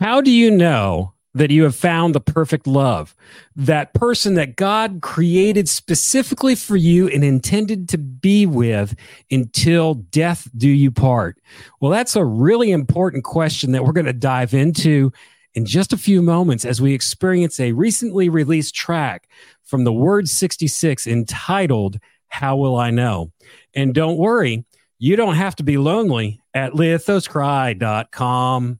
How do you know that you have found the perfect love? That person that God created specifically for you and intended to be with until death do you part? Well, that's a really important question that we're going to dive into in just a few moments as we experience a recently released track from the Word 66 entitled How Will I Know? And don't worry, you don't have to be lonely at lithoscry.com.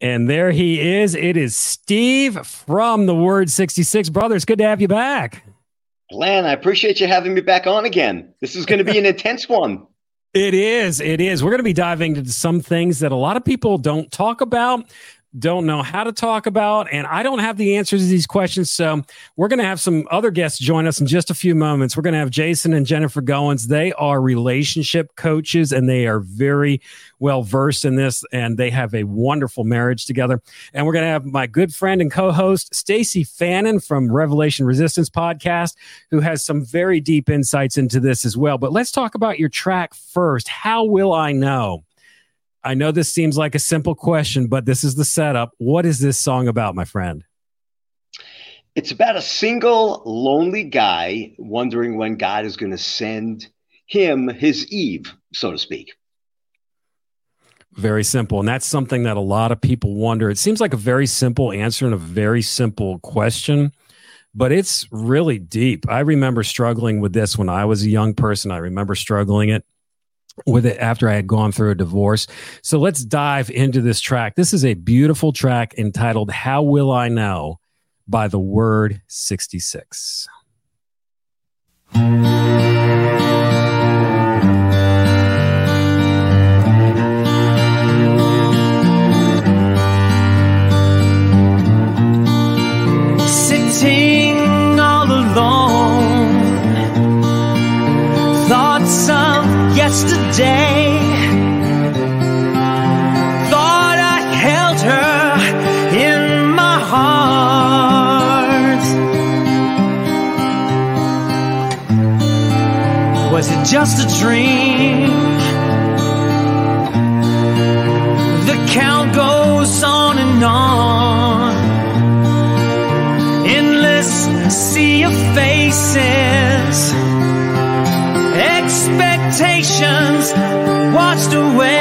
And there he is. It is Steve from the Word 66 Brothers. Good to have you back. Glenn, I appreciate you having me back on again. This is going to be an intense one. It is. It is. We're going to be diving into some things that a lot of people don't talk about don't know how to talk about, and I don't have the answers to these questions. So we're going to have some other guests join us in just a few moments. We're going to have Jason and Jennifer Goins. They are relationship coaches, and they are very well versed in this, and they have a wonderful marriage together. And we're going to have my good friend and co-host Stacy Fannon from Revelation Resistance podcast, who has some very deep insights into this as well. But let's talk about your track first. How will I know? I know this seems like a simple question, but this is the setup. What is this song about, my friend? It's about a single, lonely guy wondering when God is going to send him his Eve, so to speak. Very simple. And that's something that a lot of people wonder. It seems like a very simple answer and a very simple question, but it's really deep. I remember struggling with this when I was a young person. I remember struggling it with it after I had gone through a divorce. So let's dive into this track. This is a beautiful track entitled How Will I Know by the Word 66. Was it just a dream? The count goes on and on. Endless sea of faces expectations washed away.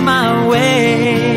My way.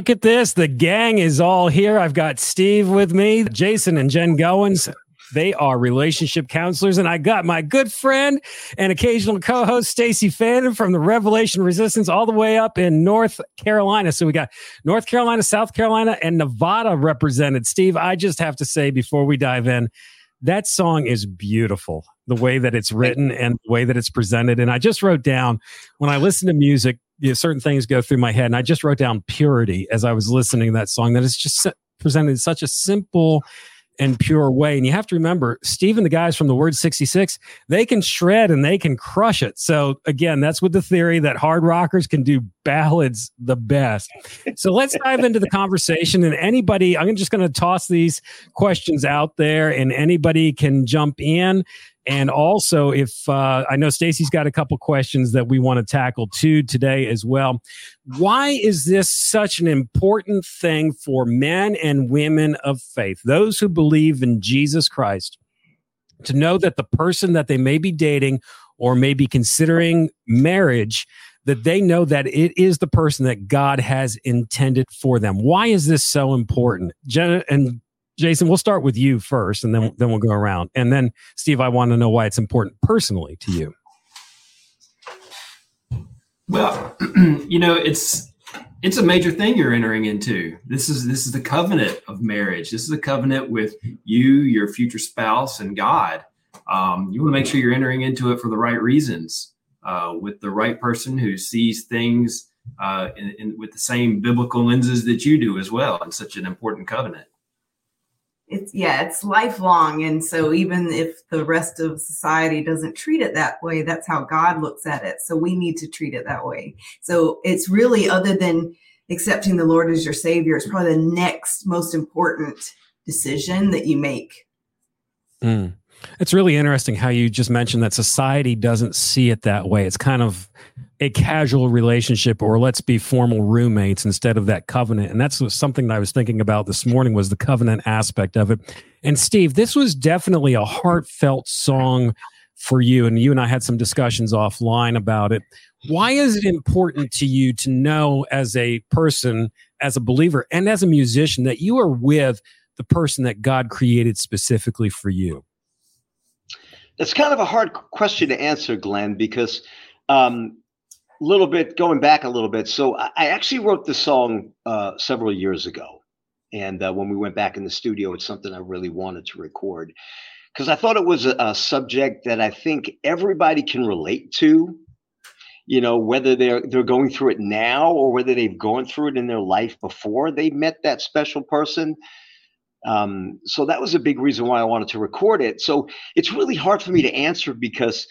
Look at this. The gang is all here. I've got Steve with me, Jason and Jen Goins. They are relationship counselors. And I got my good friend and occasional co host, Stacy Fannon from the Revelation Resistance, all the way up in North Carolina. So we got North Carolina, South Carolina, and Nevada represented. Steve, I just have to say before we dive in, that song is beautiful the way that it's written and the way that it's presented and i just wrote down when i listen to music you know, certain things go through my head and i just wrote down purity as i was listening to that song. That is just presented in such a simple and pure way. And you have to remember steve and the guys from the word 66 they can shred and they can crush it. So again that's with the theory that hard rockers can do ballads the best. So let's dive into the conversation and anybody i'm just going to toss these questions out there and anybody can jump in and also if uh, i know stacy's got a couple questions that we want to tackle too today as well why is this such an important thing for men and women of faith those who believe in jesus christ to know that the person that they may be dating or may be considering marriage that they know that it is the person that God has intended for them. Why is this so important? Jenna and Jason, we'll start with you first and then then we'll go around. And then Steve, I want to know why it's important personally to you. Well, you know, it's it's a major thing you're entering into. This is this is the covenant of marriage. This is a covenant with you, your future spouse, and God. Um, you want to make sure you're entering into it for the right reasons, uh, with the right person who sees things uh, in, in, with the same biblical lenses that you do as well. In such an important covenant. It's yeah it's lifelong and so even if the rest of society doesn't treat it that way that's how god looks at it so we need to treat it that way so it's really other than accepting the lord as your savior it's probably the next most important decision that you make Mm. It's really interesting how you just mentioned that society doesn't see it that way. It's kind of a casual relationship, or let's be formal roommates instead of that covenant. And that's something that I was thinking about this morning was the covenant aspect of it. And Steve, this was definitely a heartfelt song for you, and you and I had some discussions offline about it. Why is it important to you to know as a person, as a believer, and as a musician that you are with the person that God created specifically for you? It's kind of a hard question to answer, Glenn, because um, little bit going back a little bit. So I, actually wrote the song uh, several years ago, and uh, when we went back in the studio, it's something I really wanted to record because I thought it was a, a subject that I think everybody can relate to. You know, whether they're they're going through it now or whether they've gone through it in their life before they met that special person. Um, so that was a big reason why I wanted to record it. So it's really hard for me to answer because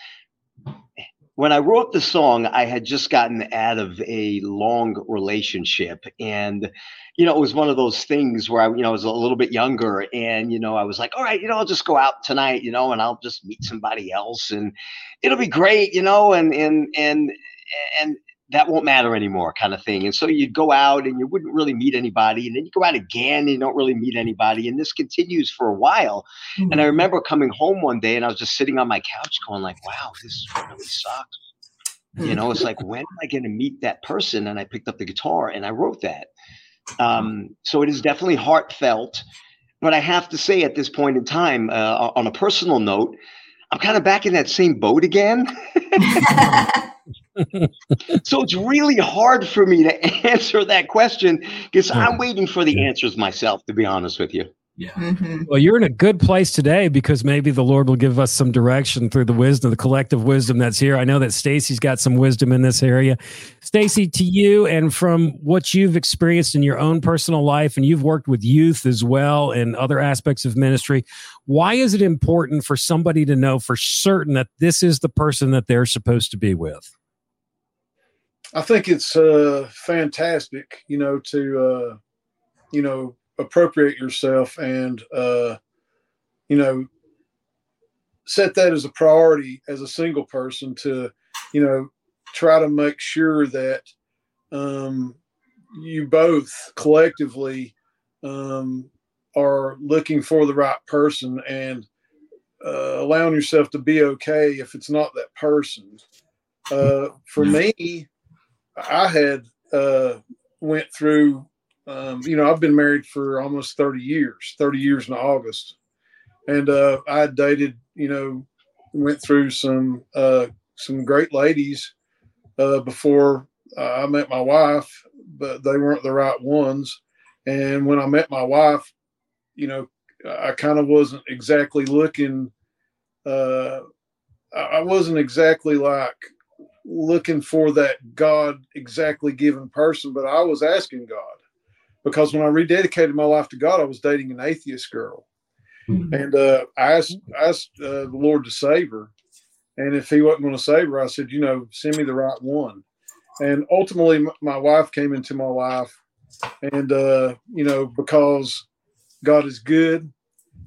when I wrote the song, I had just gotten out of a long relationship. And, you know, it was one of those things where I, you know, I was a little bit younger and, you know, I was like, all right, you know, I'll just go out tonight, you know, and I'll just meet somebody else and it'll be great, you know, and, and, and, and that won't matter anymore kind of thing. And so you'd go out and you wouldn't really meet anybody. And then you go out again and you don't really meet anybody. And this continues for a while. Mm-hmm. And I remember coming home one day and I was just sitting on my couch going like, wow, this really sucks. You know, it's like, when am I going to meet that person? And I picked up the guitar and I wrote that. Um, so it is definitely heartfelt. But I have to say, at this point in time, uh, on a personal note, I'm kind of back in that same boat again. so it's really hard for me to answer that question because I'm waiting for the answers myself, to be honest with you. Yeah. Mhm. Well, you're in a good place today because maybe the Lord will give us some direction through the wisdom, the collective wisdom that's here. I know that Stacy's got some wisdom in this area. Stacy, to you and from what you've experienced in your own personal life, and you've worked with youth as well and other aspects of ministry, why is it important for somebody to know for certain that this is the person that they're supposed to be with? I think it's uh, fantastic, you know, to uh, you know appropriate yourself and uh, you know set that as a priority as a single person to you know try to make sure that um, you both collectively um, are looking for the right person and uh, allowing yourself to be okay if it's not that person. Uh, for me, I had uh, went through. Um, you know, I've been married for almost thirty years. Thirty years in August, and uh, I dated. You know, went through some uh, some great ladies uh, before I met my wife, but they weren't the right ones. And when I met my wife, you know, I kind of wasn't exactly looking. Uh, I wasn't exactly like looking for that God exactly given person, but I was asking God. Because when I rededicated my life to God, I was dating an atheist girl, and uh, I asked asked uh, the Lord to save her, and if He wasn't going to save her, I said, you know, send me the right one, and ultimately m- my wife came into my life, and uh, you know because God is good,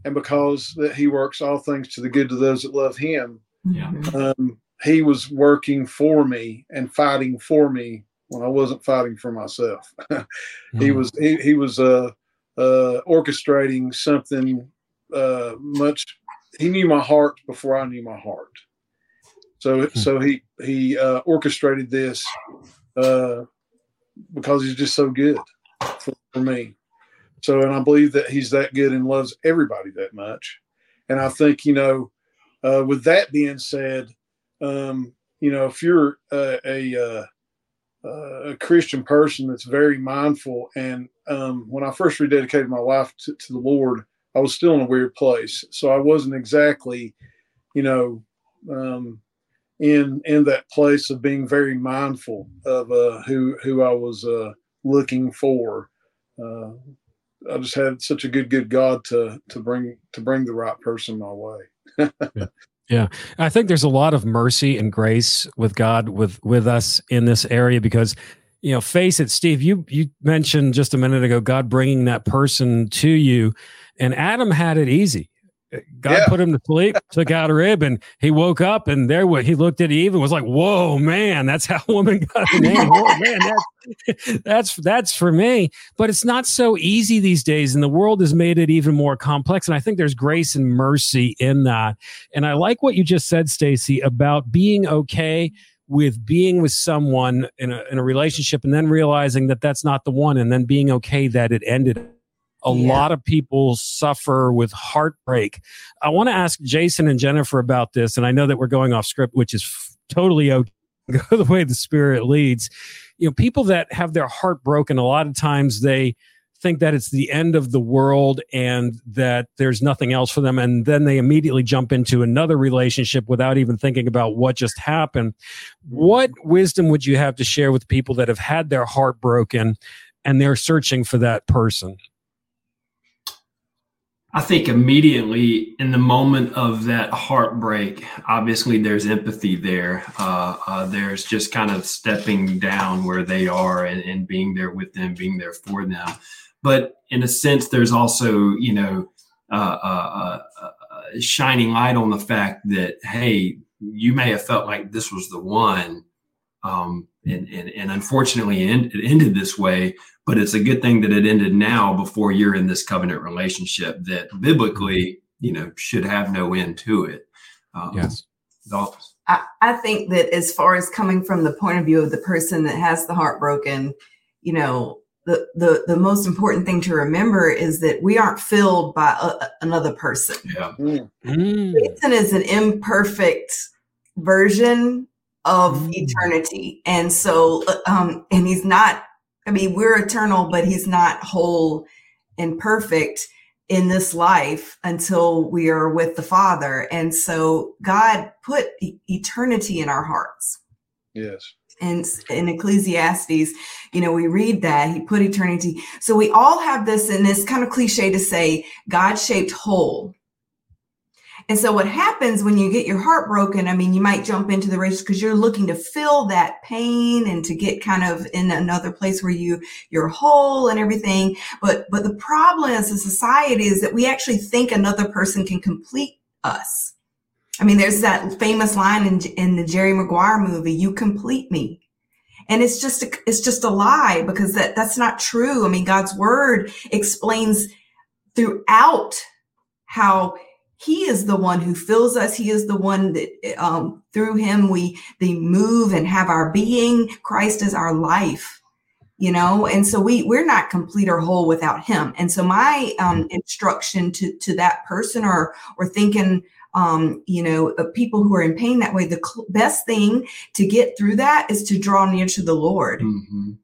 and because that He works all things to the good to those that love Him Yeah. um, he was working for me and fighting for me when I wasn't fighting for myself. he Mhm. was he, he was uh, uh, orchestrating something uh, much. He knew my heart before I knew my heart. So so he he uh, orchestrated this uh, because he's just so good for, for me. So and I believe that he's that good and loves everybody that much. And I think you know, uh, with that being said, um, you know, if you're uh, a uh, uh, a Christian person that's very mindful, and um, when I first rededicated my life to, to the Lord, I was still in a weird place, so I wasn't exactly, you know, um, in in that place of being very mindful of uh, who who I was uh, looking for. Uh, I just had such a good good God to to bring to bring the right person my way. I think there's a lot of mercy and grace with God with with us in this area because you know, face it, Steve, you you mentioned just a minute ago God bringing that person to you and Adam had it easy. God Yeah. put him to sleep, took out a rib, and he woke up, and there he looked at Eve and was like, "Whoa, man, that's how woman got a name. Whoa, man, that's that's that's for me." But it's not so easy these days, and the world has made it even more complex. And I think there's grace and mercy in that. And I like what you just said, Stacy, about being okay with being with someone in a in a relationship, and then realizing that that's not the one, and then being okay that it ended. A Yeah. lot of people suffer with heartbreak. I want to ask Jason and Jennifer about this, and I know that we're going off script, which is f- totally okay. Go the way the spirit leads. You know, people that have their heart broken, a lot of times they think that it's the end of the world and that there's nothing else for them. And then they immediately jump into another relationship without even thinking about what just happened. What wisdom would you have to share with people that have had their heart broken and they're searching for that person? I think immediately in the moment of that heartbreak, obviously there's empathy there. Uh, uh, there's just kind of stepping down where they are and, and being there with them, being there for them. But in a sense, there's also, you know, uh, uh, uh, uh, shining light on the fact that, hey, you may have felt like this was the one. Um, and, and, and unfortunately, it ended this way but it's a good thing that it ended now before you're in this covenant relationship that biblically you know should have no end to it um, Thoughts? I, I think that as far as coming from the point of view of the person that has the heart broken, you know, the, the, the most important thing to remember is that we aren't filled by a, another person. Yeah. Mm. Mm. Jason is an imperfect version of Mm. eternity. And so, um, and he's not, I mean, we're eternal, but he's not whole and perfect in this life until we are with the Father. And so God put eternity in our hearts. Yes. And in Ecclesiastes, you know, we read that he put eternity. So we all have this, and it's kind of cliche to say God shaped hole. And so what happens when you get your heart broken? I mean, you might jump into the race because you're looking to fill that pain and to get kind of in another place where you you're whole and everything. But but the problem as a society is that we actually think another person can complete us. I mean, there's that famous line in in the Jerry Maguire movie, "You complete me." And it's just a, it's just a lie because that that's not true. I mean, God's word explains throughout how he is the one who fills us. He is the one that um, through him we they move and have our being. Christ is our life, you know. And so we we're not complete or whole without him. And so my um, instruction to to that person or or thinking um, you know, people who are in pain that way, the cl- best thing to get through that is to draw near to the Lord, Mhm.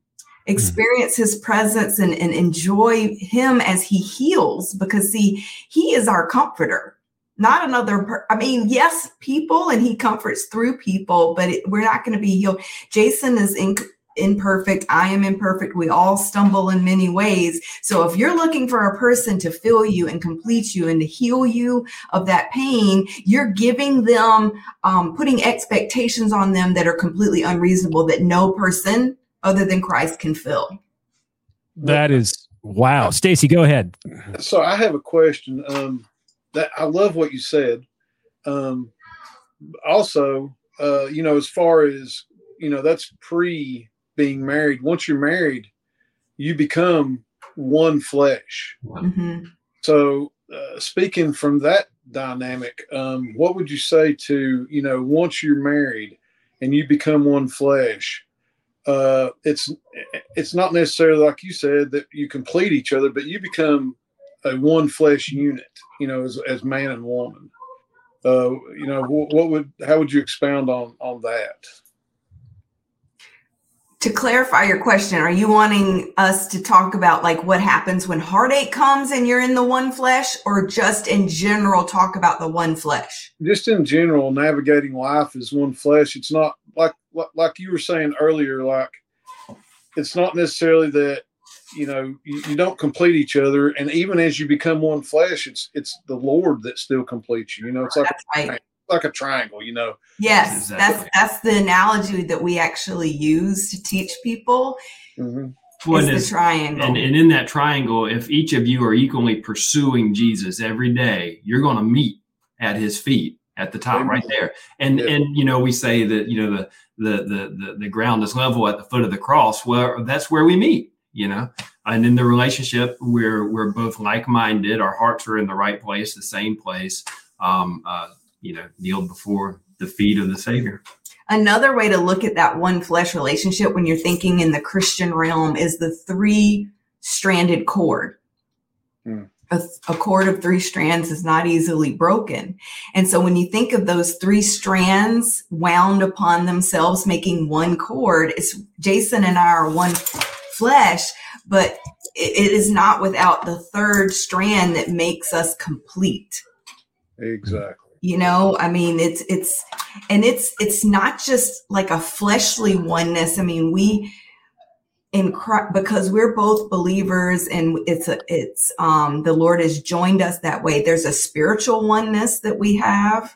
experience his presence and, and enjoy him as he heals because see, he is our comforter, not another. Per- I mean, yes, people and he comforts through people, but it, we're not going to be healed. Jason is in, imperfect. I am imperfect. We all stumble in many ways. So if you're looking for a person to fill you and complete you and to heal you of that pain, you're giving them, um, putting expectations on them that are completely unreasonable that no person other than Christ can fill. That is wow. Stacy, go ahead. So I have a question. Um, that I love what you said. Um, also, uh, you know, as far as you know, that's pre being married. Once you're married, you become one flesh. Mhm. So, uh, speaking from that dynamic, um, what would you say to you know once you're married and you become one flesh? Uh, it's it's not necessarily like you said that you complete each other, but you become a one flesh unit. You know, as as man and woman. Uh, you know, what, what would how would you expound on on that? To clarify your question, are you wanting us to talk about like what happens when heartache comes and you're in the one flesh or just in general talk about the one flesh? just in general, navigating life as one flesh. It's not like like- like you were saying earlier. Like it's not necessarily that you know you, you don't complete each other, and even as you become one flesh, it's it's the Lord that still completes you. You know, it's like That's right. like a triangle. You know, Yes, Exactly. that's that's the analogy that we actually use to teach people Mhm. Well, and is the triangle. And, and in that triangle, if each of you are equally pursuing Jesus every day, you're going to meet at his feet at the top, Amen. right there. And Yeah. and you know we say that you know the, the the the the ground is level at the foot of the cross. Well, that's where we meet. You know, and in the relationship, we're we're both like minded. Our hearts are in the right place, the same place. Um, uh, you know, kneeled before the feet of the Savior. Another way to look at that one flesh relationship when you're thinking in the Christian realm is the three stranded cord. Hmm. A, a cord of three strands is not easily broken. And so when you think of those three strands wound upon themselves, making one cord, it's Jason and I are one flesh, but it- is not without the third strand that makes us complete. Exactly. you know i mean it's it's and it's it's not just like a fleshly oneness. I mean we in Christ, because we're both believers and it's a it's um the lord has joined us that way there's a spiritual oneness that we have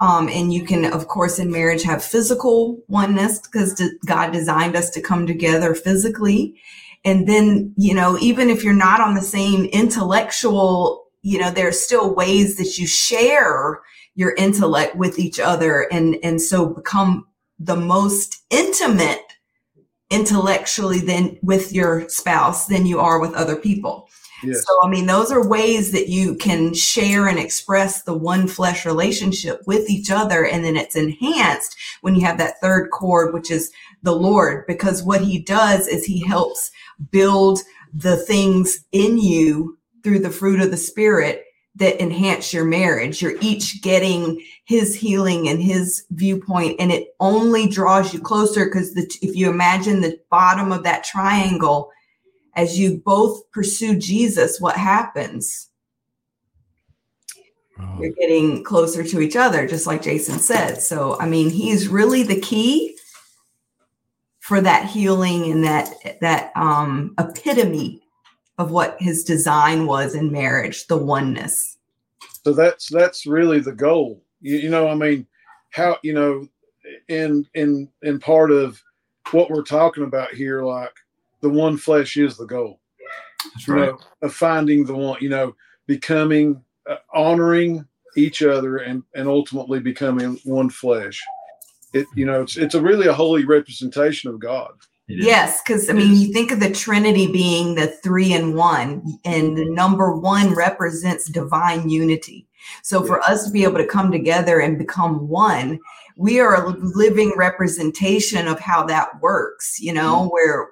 um and you can of course in marriage have physical oneness because god designed us to come together physically. And then you know even if you're not on the same intellectual you know there's still ways that you share your intellect with each other and and so become the most intimate intellectually than with your spouse than you are with other people Yes. So, I mean, those are ways that you can share and express the one flesh relationship with each other. And then it's enhanced when you have that third cord, which is the Lord, because what he does is he helps build the things in you through the fruit of the spirit that enhance your marriage. You're each getting his healing and his viewpoint, and it only draws you closer because if you imagine the bottom of that triangle, as you both pursue Jesus, what happens? Oh. You're getting closer to each other, just like Jason said. So, I mean, he's really the key for that healing and that that um, epitome of what his design was in marriage, the oneness. So that's that's really the goal. You, you know, I mean, how you know, in in in part of what we're talking about here, like the one flesh is the goal. That's right. Know, of finding the one, you know, becoming, uh, honoring each other, and and ultimately becoming one flesh. It you know, it's it's a really a holy representation of God. Yes, because I mean, you think of the Trinity being the three and one, and the number one represents divine unity. So, for us to be able to come together and become one, we are a living representation of how that works, you know, mm-hmm. where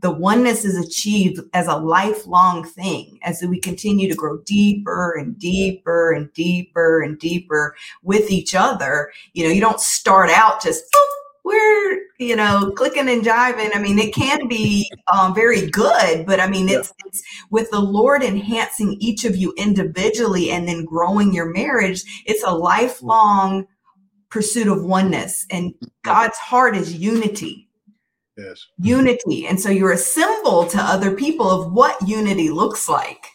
the oneness is achieved as a lifelong thing as we continue to grow deeper and deeper and deeper and deeper with each other. You know, you don't start out just, we're you know clicking and jiving. I mean it can be um, very good but i mean it's, yeah. it's with the lord enhancing each of you individually and then growing your marriage it's a lifelong pursuit of oneness and god's heart is unity. Yes. Unity. And so you're a symbol to other people of what unity looks like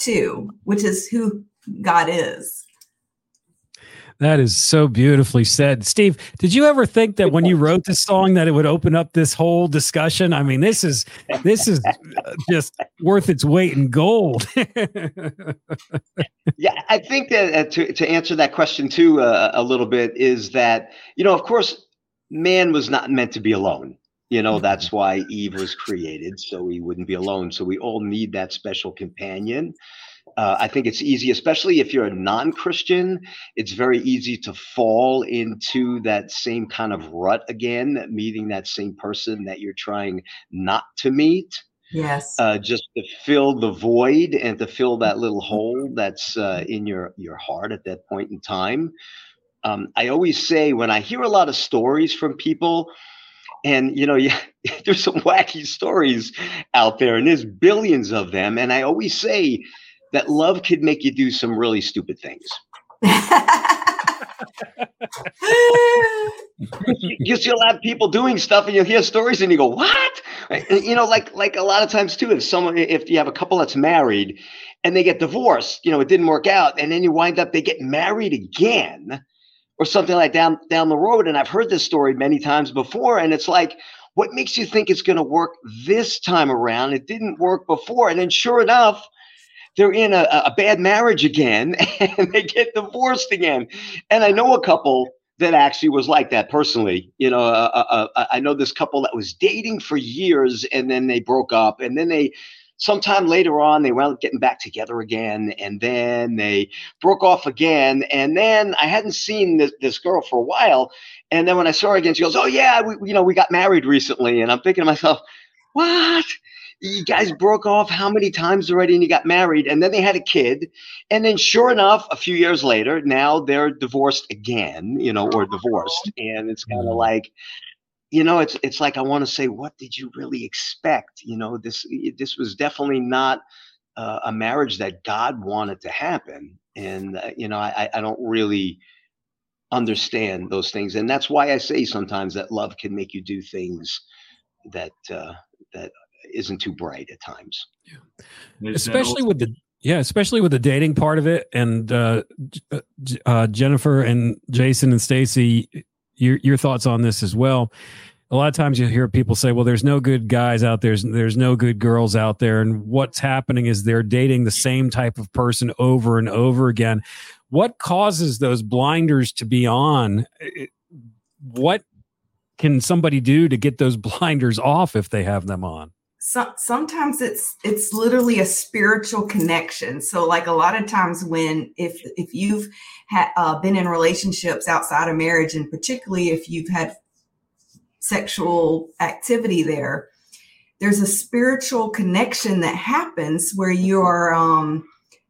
too which is who god is that is so beautifully said. Steve, did you ever think that when you wrote this song that it would open up this whole discussion? I mean, this is this is just worth its weight in gold. yeah, I think that uh, to to answer that question too uh, a little bit is that, you know, of course, man was not meant to be alone. You know, that's why Eve was created, so he wouldn't be alone. So we all need that special companion. Uh, I think it's easy, especially if you're a non Christian, it's very easy to fall into that same kind of rut again, meeting that same person that you're trying not to meet. Yes. Uh, just to fill the void and to fill that little hole that's uh, in your, your heart at that point in time. Um, I always say when I hear a lot of stories from people, and you know, yeah, there's some wacky stories out there, and there's billions of them. And I always say, that love could make you do some really stupid things. because you'll have people doing stuff and you'll hear stories and you go what? You know like like a lot of times too if someone if you have a couple that's married and they get divorced you know it didn't work out and then you wind up they get married again or something like down down the road. And i've heard this story many times before and it's like what makes you think it's going to work this time around? It didn't work before. And then sure enough they're in a, a bad marriage again and they get divorced again. And I know a couple that actually was like that personally. You know, uh, uh, uh, I know this couple that was dating for years and then they broke up and then they sometime later on they wound up getting back together again and then they broke off again and then i hadn't seen this, this girl for a while and then when i saw her again she goes oh yeah we, you know we got married recently and i'm thinking to myself what you guys broke off how many times already and you got married and then they had a kid and then sure enough a few years later now they're divorced again you know or divorced and it's kind of mm. like you know it's it's like i want to say what did you really expect you know this this was definitely not uh, a marriage that god wanted to happen and uh, you know I, I don't really understand those things and that's why i say sometimes that love can make you do things that uh, that isn't too bright at times. Yeah. Especially with the yeah, especially with the dating part of it, and uh, uh, uh, Jennifer and Jason and Stacy, your your thoughts on this as well. A lot of times you hear people say, "Well, there's no good guys out there. There's, there's no good girls out there," and what's happening is they're dating the same type of person over and over again. What causes those blinders to be on? What can somebody do to get those blinders off if they have them on? So, sometimes it's it's literally a spiritual connection so like a lot of times when if if you've had uh, been in relationships outside of marriage and particularly if you've had sexual activity there there's a spiritual connection that happens where you're um,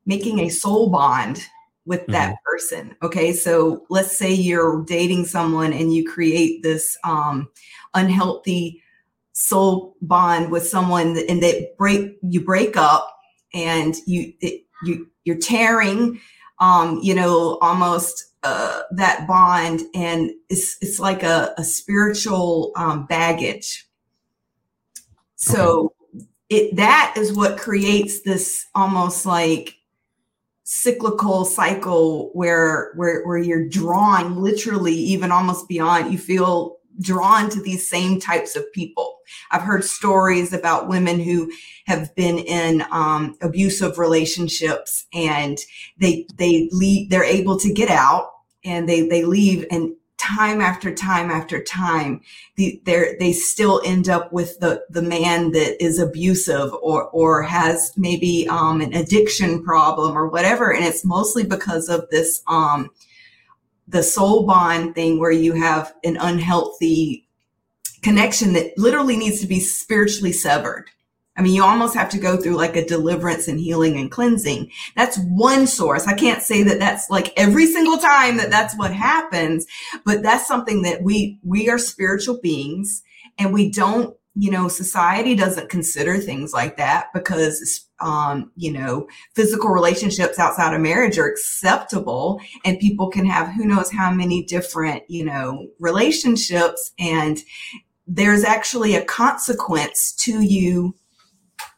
making a soul bond with that mm-hmm. person okay so let's say you're dating someone and you create this um, unhealthy soul bond with someone and they break you break up and you it, you you're tearing um you know almost uh that bond and it's it's like a, a spiritual um baggage so okay. it that is what creates this almost like cyclical cycle where where where you're drawn literally even almost beyond you feel drawn to these same types of people. I've heard stories about women who have been in um, abusive relationships and they they leave, they're able to get out and they they leave and time after time after time the, they still end up with the the man that is abusive or or has maybe um, an addiction problem or whatever. And it's mostly because of this um, the soul bond thing where you have an unhealthy connection that literally needs to be spiritually severed. I mean, you almost have to go through like a deliverance and healing and cleansing. That's one source. I can't say that that's like every single time that that's what happens, but that's something that we, we are spiritual beings and we don't you know, society doesn't consider things like that because, um, you know, physical relationships outside of marriage are acceptable and people can have who knows how many different, you know, relationships. And there's actually a consequence to you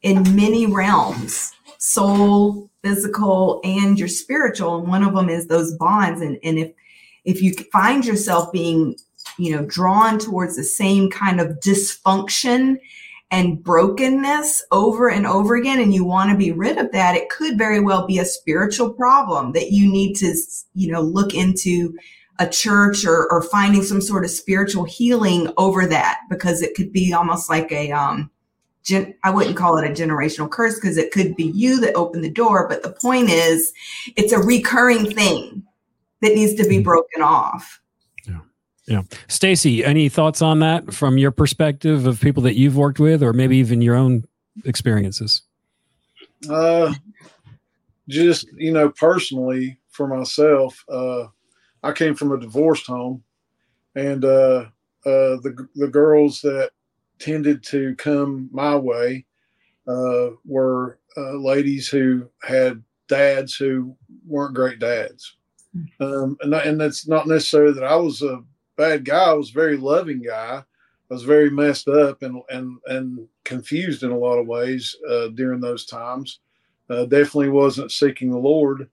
in many realms soul, physical, and your spiritual. And one of them is those bonds. And, and if, if you find yourself being you know, drawn towards the same kind of dysfunction and brokenness over and over again and you want to be rid of that, it could very well be a spiritual problem that you need to, you know, look into a church or, or finding some sort of spiritual healing over that because it could be almost like a, um, Gen- I wouldn't call it a generational curse because it could be you that opened the door. But the point is, it's a recurring thing that needs to be mm-hmm. broken off. Yeah. Yeah. Stacy, any thoughts on that from your perspective of people that you've worked with or maybe even your own experiences? Uh just, you know, personally for myself, uh I came from a divorced home and uh uh the the girls that tended to come my way uh were uh, ladies who had dads who weren't great dads. Hmm. Um, and, and that's not necessarily that I was a bad guy. I was a very loving guy. I was very messed up and and and confused in a lot of ways uh, during those times. Uh, definitely wasn't seeking the Lord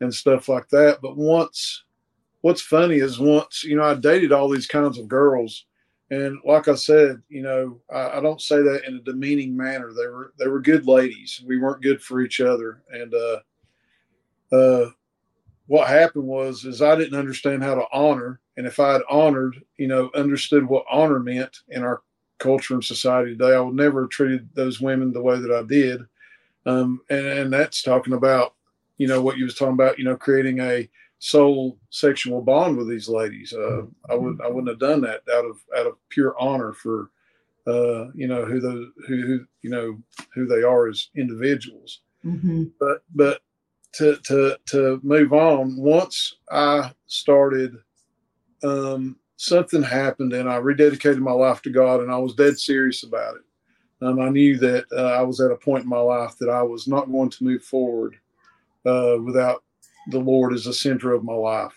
and stuff like that. But once, what's funny is once you know I dated all these kinds of girls, and like I said, you know I, I don't say that in a demeaning manner. They were they were good ladies. We weren't good for each other, and uh, uh, what happened was is I didn't understand how to honor, and if I had honored, you know, understood what honor meant in our culture and society today, I would never have treated those women the way that I did. Um, and, and that's talking about, you know, what you was talking about, you know, creating a soul sexual bond with these ladies. Uh, I would I wouldn't have done that out of out of pure honor for, uh, you know, who the who, who you know who they are as individuals. Mm-hmm. But but to to to move on, once I started, um, something happened, and I rededicated my life to God, and I was dead serious about it. Um, I knew that uh, I was at a point in my life that I was not going to move forward uh, without the Lord as the center of my life.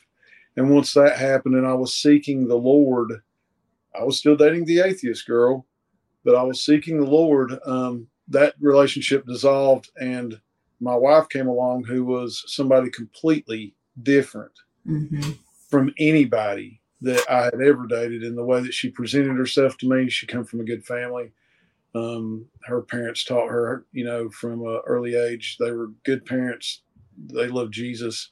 And once that happened, and I was seeking the Lord, I was still dating the atheist girl, but I was seeking the Lord. Um, that relationship dissolved, and my wife came along who was somebody completely different mm-hmm. from anybody that I had ever dated in the way that she presented herself to me. She come from a good family. Um, her parents taught her, you know, from an early age. They were good parents. They love Jesus.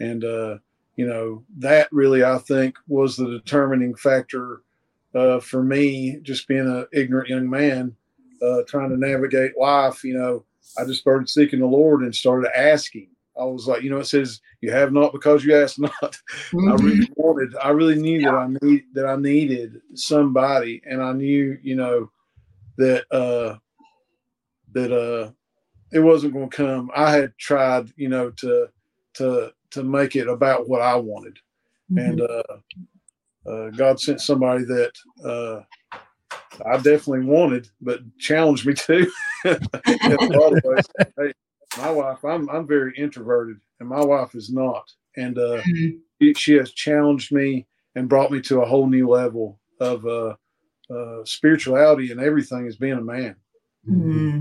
And, uh, you know, that really, I think, was the determining factor uh, for me, just being an ignorant young man, uh, trying to navigate life, you know, I just started seeking the Lord and started asking. I was like, you know, it says you have not because you ask not. Mm-hmm. I really wanted, I really knew yeah. that I need that I needed somebody, and I knew, you know, that uh that uh it wasn't going to come. I had tried, you know, to to to make it about what I wanted, mm-hmm. and uh, uh, God sent somebody that uh, I definitely wanted, but challenged me to. hey, my wife, I'm I'm very introverted, and my wife is not, and uh, mm-hmm. she has challenged me and brought me to a whole new level of uh, uh, spirituality and everything as being a man. Mm-hmm.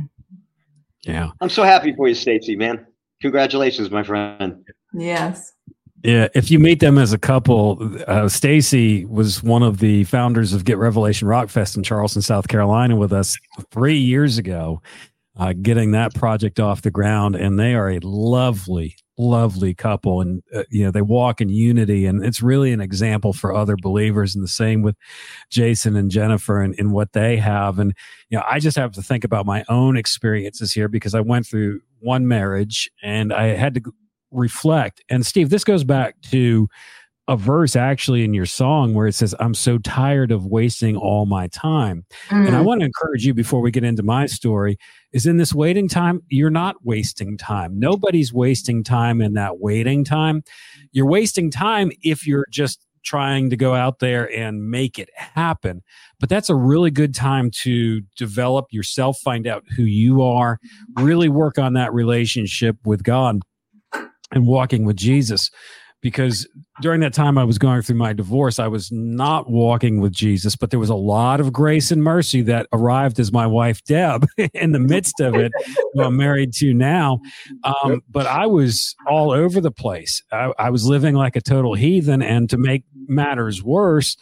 Yeah. I'm so happy for you, Stacy, man. Congratulations, my friend. Yes. Yeah, if you meet them as a couple, uh, Stacy was one of the founders of Get Revelation Rock Fest in Charleston, South Carolina, with us three years ago, uh, getting that project off the ground. And they are a lovely, lovely couple and uh, you know they walk in unity and it's really an example for other believers and the same with jason and jennifer and, and what they have. And you know i just have to think about my own experiences here because i went through one marriage and i had to reflect. And steve this goes back to a verse actually in your song where it says, I'm so tired of wasting all my time. Mm. And I mm. want to encourage you before we get into my story is in this waiting time, you're not wasting time. Nobody's wasting time in that waiting time. You're wasting time if you're just trying to go out there and make it happen. But that's a really good time to develop yourself, find out who you are, really work on that relationship with God and walking with Jesus because during that time I was going through my divorce, I was not walking with Jesus, but there was a lot of grace and mercy that arrived as my wife Deb in the midst of it, who I'm married to now. Um, but I was all over the place. I, I was living like a total heathen, and to make matters worse,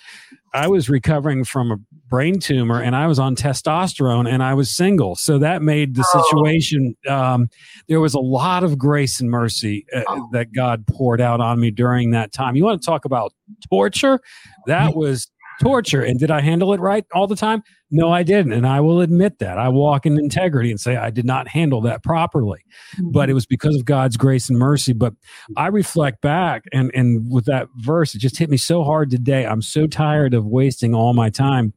I was recovering from a brain tumor and I was on testosterone and I was single. So that made the oh. situation, um, there was a lot of grace and mercy uh, oh. that God poured out on me during that time. You want to talk about torture? That was torture. And did I handle it right all the time? No, I didn't. And I will admit that. I walk in integrity and say I did not handle that properly. Mm-hmm. But it was because of God's grace and mercy. But I reflect back and, and with that verse, it just hit me so hard today. I'm so tired of wasting all my time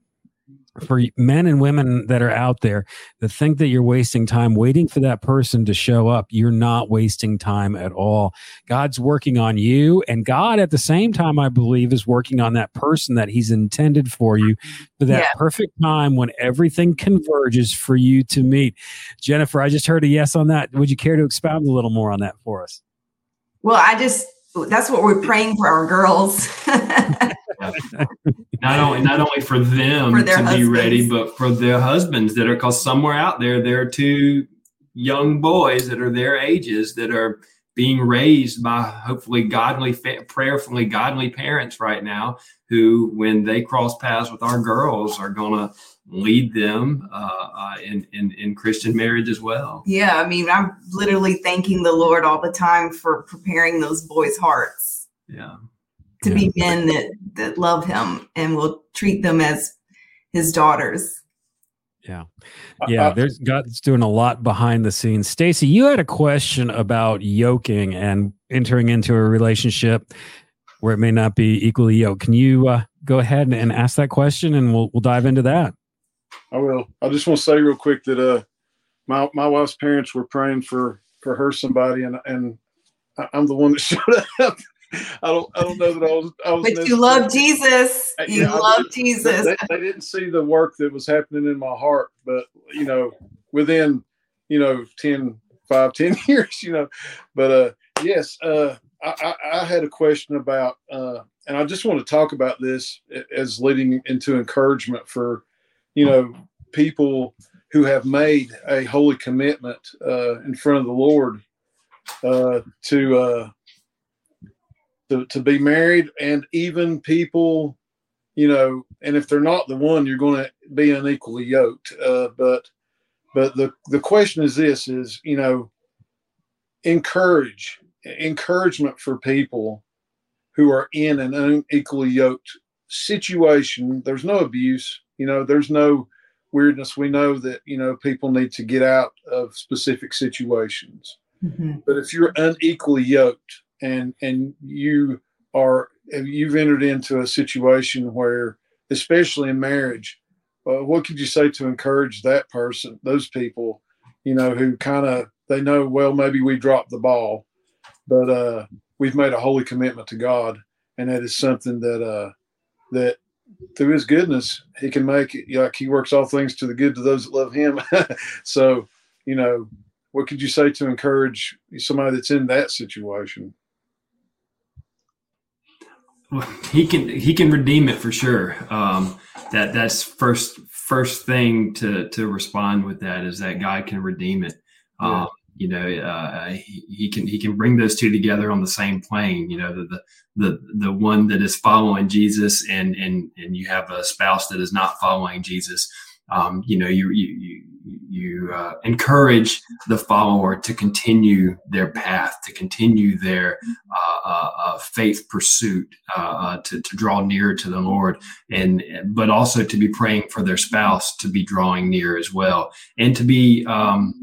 for men and women that are out there that think that you're wasting time waiting for that person to show up, you're not wasting time at all. God's working on you, and God, at the same time, I believe, is working on that person that He's intended for you for that yeah. perfect time when everything converges for you to meet. Jennifer, I just heard a yes on that. Would you care to expound a little more on that for us? Well, I just that's what we're praying for our girls. not only not only for them for to husbands. be ready, but for their husbands that are because somewhere out there there are two young boys that are their ages that are being raised by hopefully godly, prayerfully godly parents right now who, when they cross paths with our girls, are going to lead them uh, uh, in, in, in Christian marriage as well. Yeah, I mean, I'm literally thanking the Lord all the time for preparing those boys' hearts. Yeah, to yeah. be men that that love Him and will treat them as His daughters. Yeah. Yeah. Uh, there's God's doing a lot behind the scenes. Stacy, you had a question about yoking and entering into a relationship where it may not be equally yoked. Can you uh, go ahead and, and, ask that question and we'll, we'll dive into that? I will. I just want to say real quick that uh, my, my wife's parents were praying for, for her somebody and, and I'm the one that showed up. I don't I don't know that I was I was But you love Jesus. You yeah, love Jesus. They, they, didn't see the work that was happening in my heart, but you know, within, you know, 10, 5, 10 years, you know. But uh yes, uh I, I, I had a question about uh and I just want to talk about this as leading into encouragement for, you know, people who have made a holy commitment uh, in front of the Lord uh, to uh, to, to be married and even people you know and if they're not the one you're going to be unequally yoked uh, but but the the question is this is you know encourage encouragement for people who are in an unequally yoked situation there's no abuse you know there's no weirdness, we know that you know people need to get out of specific situations. Mm-hmm. But if you're unequally yoked and and you are you've entered into a situation where, especially in marriage, uh, what could you say to encourage that person, those people, you know, who kind of they know well maybe we dropped the ball, but uh, we've made a holy commitment to God, and that is something that uh, that through His goodness He can make it like He works all things to the good to those that love Him. so, you know, what could you say to encourage somebody that's in that situation? Well, he can he can redeem it for sure. Um, that that's first first thing to to respond with that is that God can redeem it. Yeah. Um, you know, uh, he, he can he can bring those two together on the same plane. You know, the the the, the one that is following Jesus and and and you have a spouse that is not following Jesus. Um, you know, you you you uh, encourage the follower to continue their path, to continue their uh, uh, uh faith pursuit, uh, uh, to, to draw near to the Lord, and but also to be praying for their spouse to be drawing near as well, and to be, um,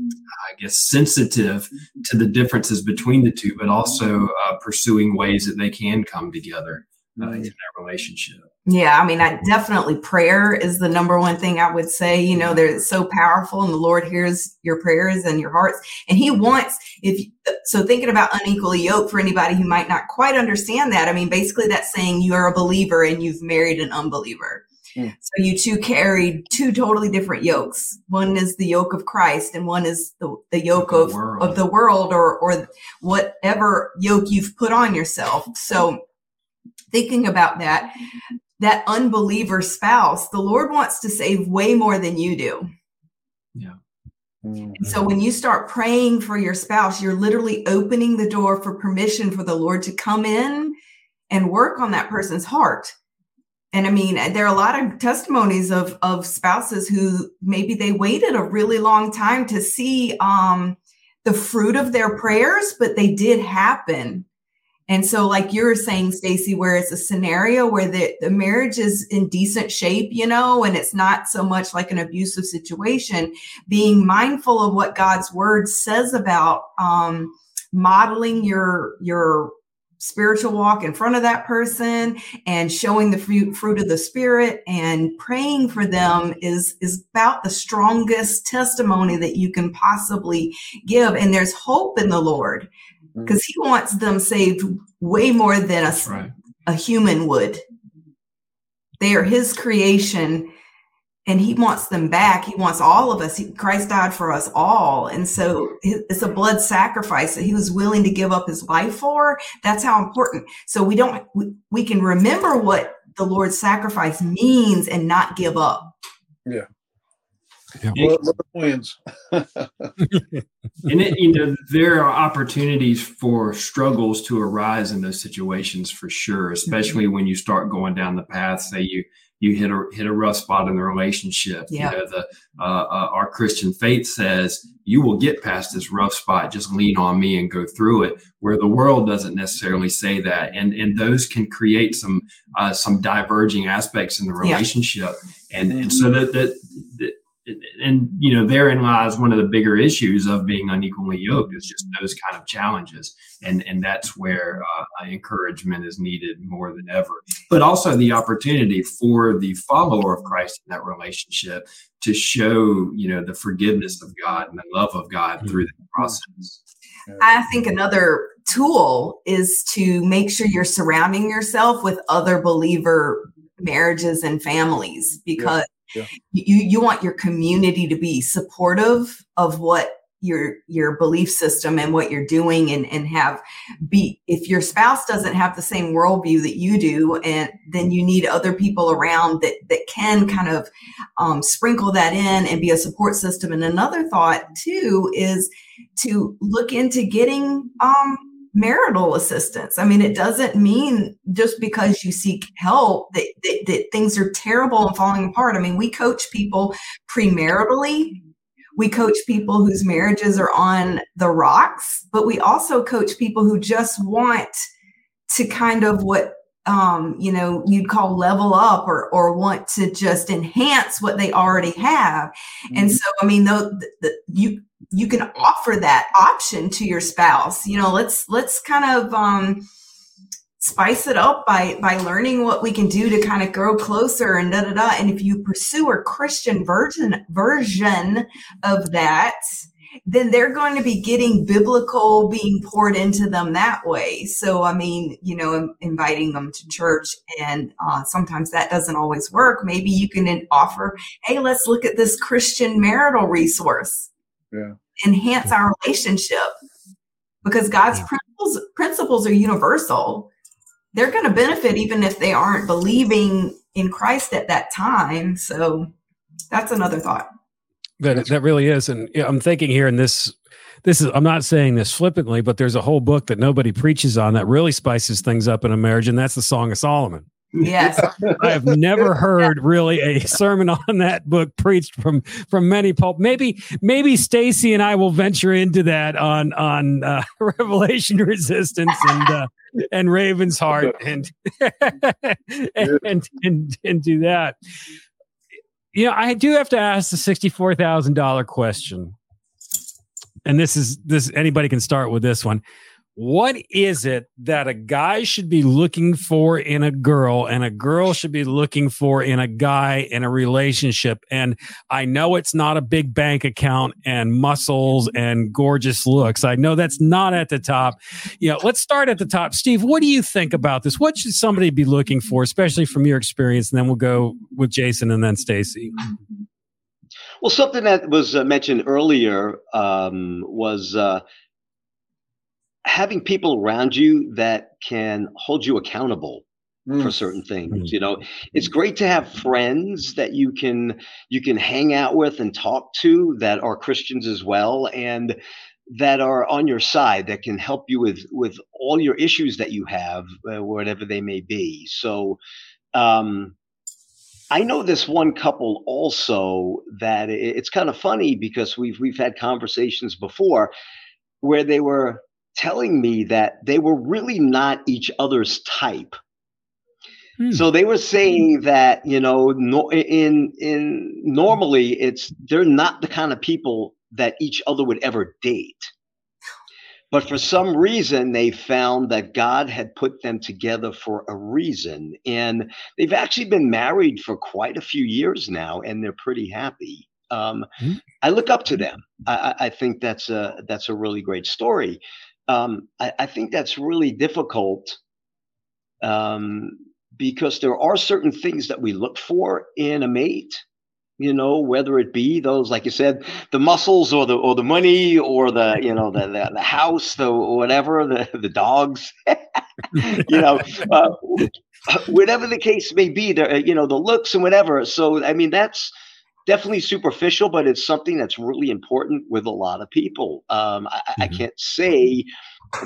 I guess, sensitive to the differences between the two, but also pursuing ways that they can come together in that relationship. Yeah, I mean, I definitely prayer is the number one thing I would say. You know, they're so powerful, and the Lord hears your prayers and your hearts, and He wants. If so, thinking about unequally yoked for anybody who might not quite understand that, I mean, basically that's saying you are a believer and you've married an unbeliever. Mm. So you two carried two totally different yokes. One is the yoke of Christ, and one is the, the yoke The of of the world, or or whatever yoke you've put on yourself. So thinking about that, that unbeliever spouse, the Lord wants to save way more than you do. Mhm. And so when you start praying for your spouse, you're literally opening the door for permission for the Lord to come in and work on that person's heart. And I mean, there are a lot of testimonies of of spouses who maybe they waited a really long time to see um, the fruit of their prayers, but they did happen. And so, like you were saying, Stacy, where it's a scenario where the, the marriage is in decent shape, you know, and it's not so much like an abusive situation, being mindful of what God's word says about um, modeling your your spiritual walk in front of that person and showing the fruit, fruit of the spirit and praying for them is is about the strongest testimony that you can possibly give. And there's hope in the lord Mm-hmm. because he wants them saved way more than a, right. a human would. They are his creation and he wants them back. He wants all of us. He, Christ died for us all. And so it's a blood sacrifice that he was willing to give up his life for. That's how important. So we don't, we, we can remember what the Lord's sacrifice means and not give up. Love, love wins. and it, you know there are opportunities for struggles to arise in those situations for sure especially when you start going down the path say you you hit a hit a rough spot in the relationship. Yeah. you know the uh, uh, our christian faith says you will get past this rough spot just lean on me and go through it where the world doesn't necessarily say that. And and those can create some uh, some diverging aspects in the Yeah. relationship. And and so that that, that and you know therein lies one of the bigger issues of being unequally yoked is just those kind of challenges. And and that's where uh, encouragement is needed more than ever. But also the opportunity for the follower of christ in that relationship to show you know the forgiveness of god and the love of god through the process. I think another tool is to make sure you're surrounding yourself with other believer marriages and families because yeah. You you want your community to be supportive of what your your belief system and what you're doing and and have be if your spouse doesn't have the same worldview that you do and then you need other people around that that can kind of um, sprinkle that in and be a support system. And another thought too is to look into getting um, marital assistance. I mean, it doesn't mean just because you seek help that, that, that things are terrible and falling apart. I mean, we coach people premaritally. We coach people whose marriages are on the rocks, but we also coach people who just want to kind of what um, you know, you'd call level up or or want to just enhance what they already have. Mm-hmm. And so, I mean, though the, you you can offer that option to your spouse. You know, let's let's kind of um, spice it up by by learning what we can do to kind of grow closer and da da da. And if you pursue a Christian version version of that, then they're going to be getting biblical being poured into them that way. So, I mean, you know, inviting them to church, and uh, sometimes that doesn't always work. Maybe you can offer, hey, let's look at this Christian marital resource. Yeah. Enhance our relationship because God's principles principles are universal. They're going to benefit even if they aren't believing in Christ at that time. So that's another thought. That that really is, and I'm thinking here in this. This is I'm not saying this flippantly, but there's a whole book that nobody preaches on that really spices things up in a marriage, and that's the Song of Solomon. Yes. I have never heard really a sermon on that book preached from from many pulp. Maybe maybe Stacy and I will venture into that on on uh, Revelation Resistance and uh, and Raven's Heart and and, and and and do that you know, I do have to ask the sixty-four thousand dollar question, and this is this. Anybody can start with this one. What is it that a guy should be looking for in a girl, and a girl should be looking for in a guy in a relationship? And I know it's not a big bank account and muscles and gorgeous looks. I know that's not at the top. Know, let's start at the top. Steve, what do you think about this? What should somebody be looking for, especially from your experience? And then we'll go with Jason and then Stacy. Well, something that was uh, mentioned earlier um, was uh, having people around you that can hold you accountable mm. for certain things mm. you know it's great to have friends that you can you can hang out with and talk to that are christians as well and that are on your side that can help you with with all your issues that you have uh, whatever they may be so um I know this one couple also that it's kind of funny because we've we've had conversations before where they were telling me that they were really not each other's type. Hmm. So they were saying that you know no, in in normally it's they're not the kind of people that each other would ever date. But for some reason, they found that God had put them together for a reason. And they've actually been married for quite a few years now, and they're pretty happy. Um, mm-hmm. I look up to them. I, I, think that's a that's a really great story um, I, I, think that's really difficult um, because there are certain things that we look for in a mate. You know, whether it be those, like you said, the muscles or the or the money or the you know the the, the house, the whatever, the the dogs. you know, uh, whatever the case may be, the you know the looks and whatever. So I mean, that's definitely superficial, but it's something that's really important with a lot of people. Um, I, mm-hmm. I, can't say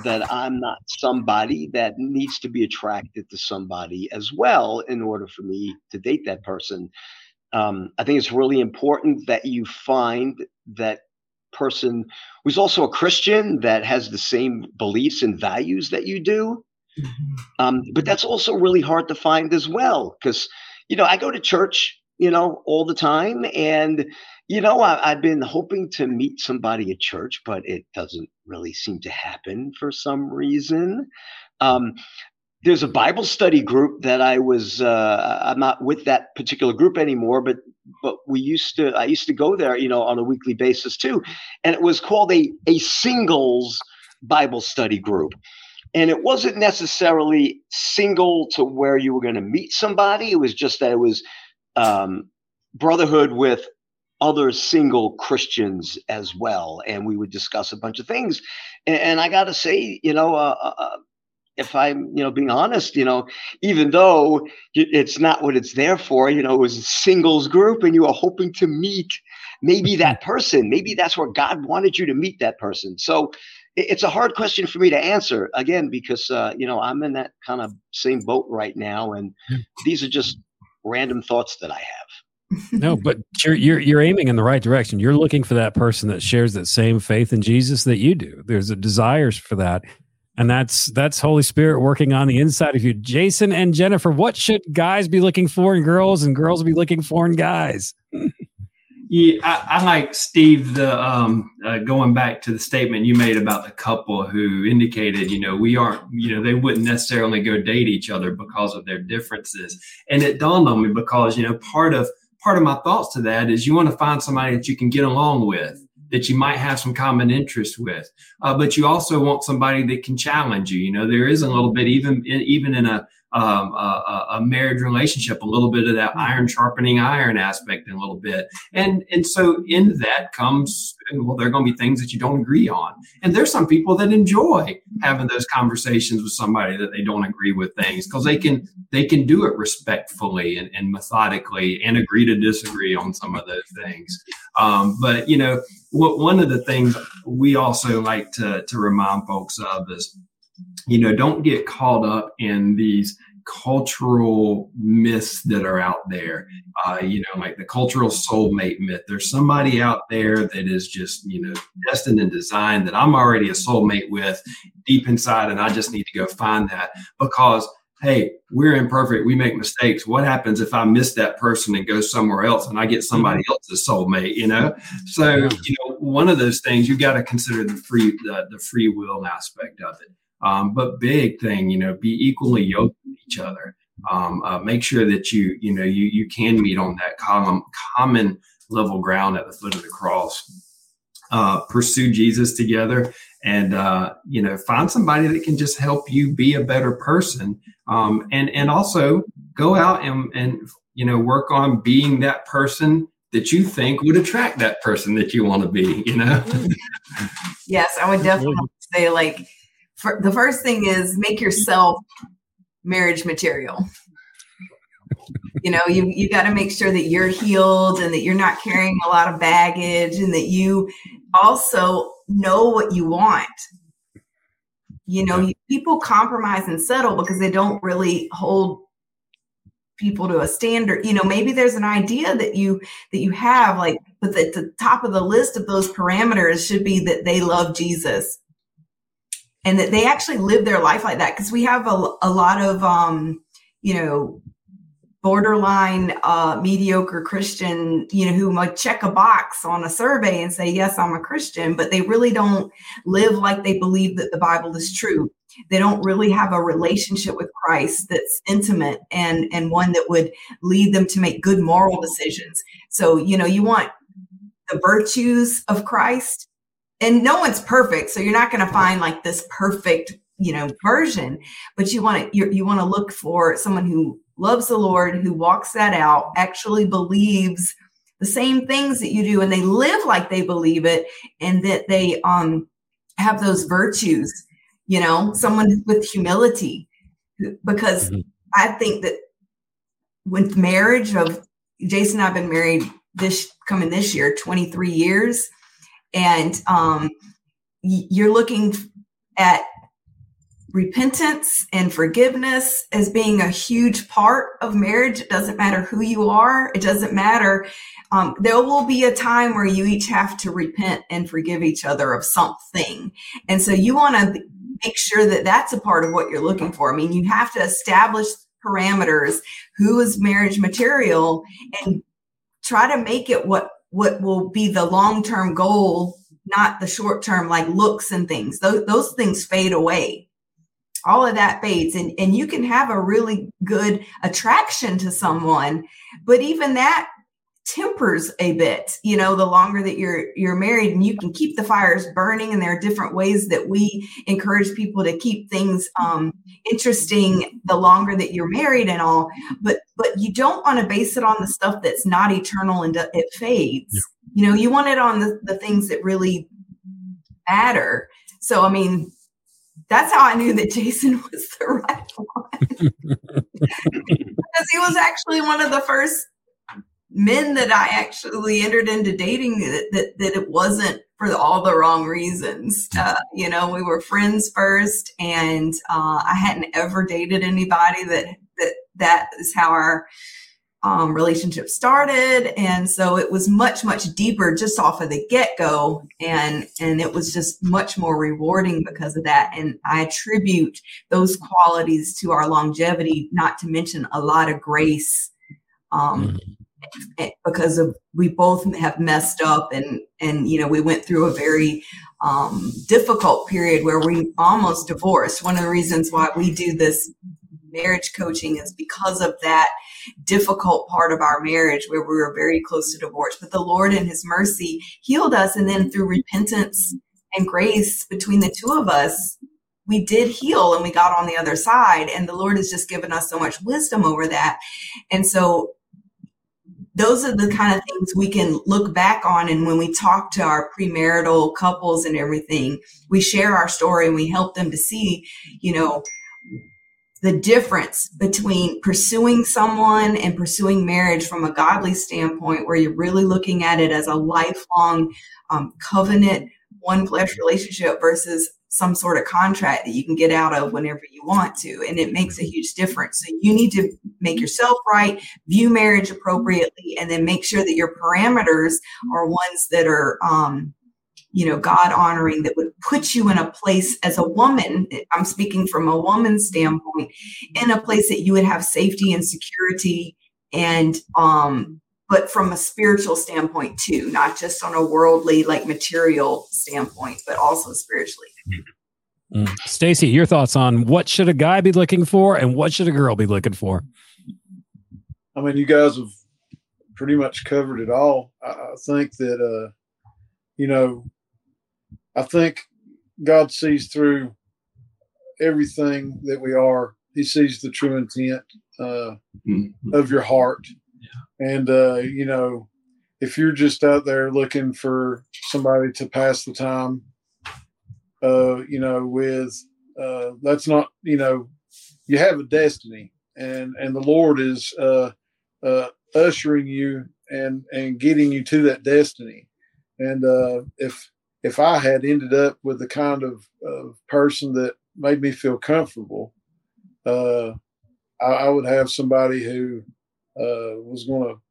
that I'm not somebody that needs to be attracted to somebody as well in order for me to date that person. Um, I think it's really important that you find that person who's also a Christian that has the same beliefs and values that you do. Mm-hmm. Um, but that's also really hard to find as well because, you know, I go to church you know, all the time. And, you know, I, have been hoping to meet somebody at church, but it doesn't really seem to happen for some reason. Um, there's a Bible study group that I was, uh, I'm not with that particular group anymore, but, but we used to, I used to go there, you know, on a weekly basis too. And it was called a, a singles Bible study group. And it wasn't necessarily single to where you were going to meet somebody. It was just that it was um, brotherhood with other single Christians as well, and we would discuss a bunch of things. And, and I got to say, you know, uh, uh, uh, if I'm, you know, being honest, you know, even though it's not what it's there for, you know, it was a singles group, and you are hoping to meet maybe that person, maybe that's where God wanted you to meet that person. So it's a hard question for me to answer again because uh, you know I'm in that kind of same boat right now, and these are just random thoughts that I have. no, but you're you're you're aiming in the right direction. You're looking for that person that shares that same faith in Jesus that you do. There's a desires for that. And that's that's Holy Spirit working on the inside of you. Jason and Jennifer, what should guys be looking for in girls and girls be looking for in guys? Yeah, I, I, like Steve. The um, uh, going back to the statement you made about the couple who indicated, you know, we aren't, you know, they wouldn't necessarily go date each other because of their differences. And it dawned on me because, you know, part of part of my thoughts to that is you want to find somebody that you can get along with, that you might have some common interest with, uh, but you also want somebody that can challenge you. You know, there is a little bit even even in a um, a, a, marriage relationship, a little bit of that iron sharpening iron aspect in a little bit. And, and so in that comes, well, there are going to be things that you don't agree on. And there's some people that enjoy having those conversations with somebody that they don't agree with things because they can, they can do it respectfully and, and methodically and agree to disagree on some of those things. Um, but, you know, what, one of the things we also like to, to remind folks of is, you know, don't get caught up in these cultural myths that are out there. Uh, you know, like the cultural soulmate myth. There's somebody out there that is just, you know, destined and designed that I'm already a soulmate with deep inside, and I just need to go find that because. Hey, we're imperfect. We make mistakes. What happens if I miss that person and go somewhere else and I get somebody mm-hmm. else's soulmate? You know, so you know one of those things you've got to consider the free the, the free will aspect of it. Um, but big thing, you know, be equally yoked with each other. Um, uh, make sure that you, you know, you you can meet on that common common level ground at the foot of the cross. Uh, pursue Jesus together, and uh, you know, find somebody that can just help you be a better person, um, and and also go out and and you know work on being that person that you think would attract that person that you want to be. You know. yes, I would definitely say like for, the first thing is make yourself marriage material. You know, you you got to make sure that you're healed and that you're not carrying a lot of baggage and that you also know what you want. You know, people compromise and settle because they don't really hold people to a standard you know maybe there's an idea that you that you have like but at the top of the list of those parameters should be that they love jesus and that they actually live their life like that because we have a, a lot of um you know borderline uh mediocre christian you know who might check a box on a survey and say yes i'm a christian but they really don't live like they believe that the bible is true. They don't really have a relationship with christ that's intimate and and one that would lead them to make good moral decisions. So you know you want the virtues of christ and no one's perfect so you're not going to find like this perfect you know version but you want to you, want to look for someone who loves the lord who walks that out actually believes the same things that you do and they live like they believe it and that they um have those virtues you know someone with humility because mm-hmm. i think that with marriage of jason and i've been married this coming this year 23 years and um, you're looking at repentance and forgiveness as being a huge part of marriage. It doesn't matter who you are. It doesn't matter. Um, there will be a time where you each have to repent and forgive each other of something. And so you want to make sure that that's a part of what you're looking for. I mean, you have to establish parameters, who is marriage material and try to make it what what will be the long term goal, not the short term, like looks and things. Those, those things fade away. All of that fades, and, and you can have a really good attraction to someone, but even that tempers a bit you know the longer that you're you're married and you can keep the fires burning and there are different ways that we encourage people to keep things um interesting the longer that you're married and all but but you don't want to base it on the stuff that's not eternal and it fades yeah. you know you want it on the, the things that really matter so i mean that's how I knew that Jason was the right one. because he was actually one of the first men that I actually entered into dating that, that, that it wasn't for all the wrong reasons. Uh, you know, we were friends first, and uh, I hadn't ever dated anybody that that that is how our um, relationship started and so it was much much deeper just off of the get-go and and it was just much more rewarding because of that and i attribute those qualities to our longevity not to mention a lot of grace um, mm-hmm. Because of we both have messed up and and you know we went through a very um, difficult period where we almost divorced one of the reasons why we do this marriage coaching is because of that difficult part of our marriage where we were very close to divorce. But the Lord, in His mercy, healed us. And then through repentance and grace between the two of us, we did heal and we got on the other side. And the Lord has just given us so much wisdom over that. And so those are the kind of things we can look back on. And when we talk to our premarital couples and everything, we share our story and we help them to see, you know, the difference between pursuing someone and pursuing marriage from a godly standpoint, where you're really looking at it as a lifelong um, covenant, one flesh relationship versus some sort of contract that you can get out of whenever you want to. And it makes a huge difference. So you need to make yourself right, view marriage appropriately, and then make sure that your parameters are ones that are um, you know, God honoring that would put you in a place as a woman. I'm speaking from a woman's standpoint, in a place that you would have safety and security and, um, but from a spiritual standpoint too, not just on a worldly, like material standpoint, but also spiritually. Mm. Stacy, your thoughts on what should a guy be looking for and what should a girl be looking for? I mean, you guys have pretty much covered it all. I think that, uh, you know, I think God sees through everything that we are. He sees the true intent uh, mm-hmm. of your heart. Yeah. And, uh, you know, if you're just out there looking for somebody to pass the time, uh, you know, with, uh, that's not, you know, you have a destiny and, and the Lord is, uh, uh, ushering you and, and getting you to that destiny. And, uh, if, if I had ended up with the kind of, of person that made me feel comfortable, uh, I, I, would have somebody who uh, was going to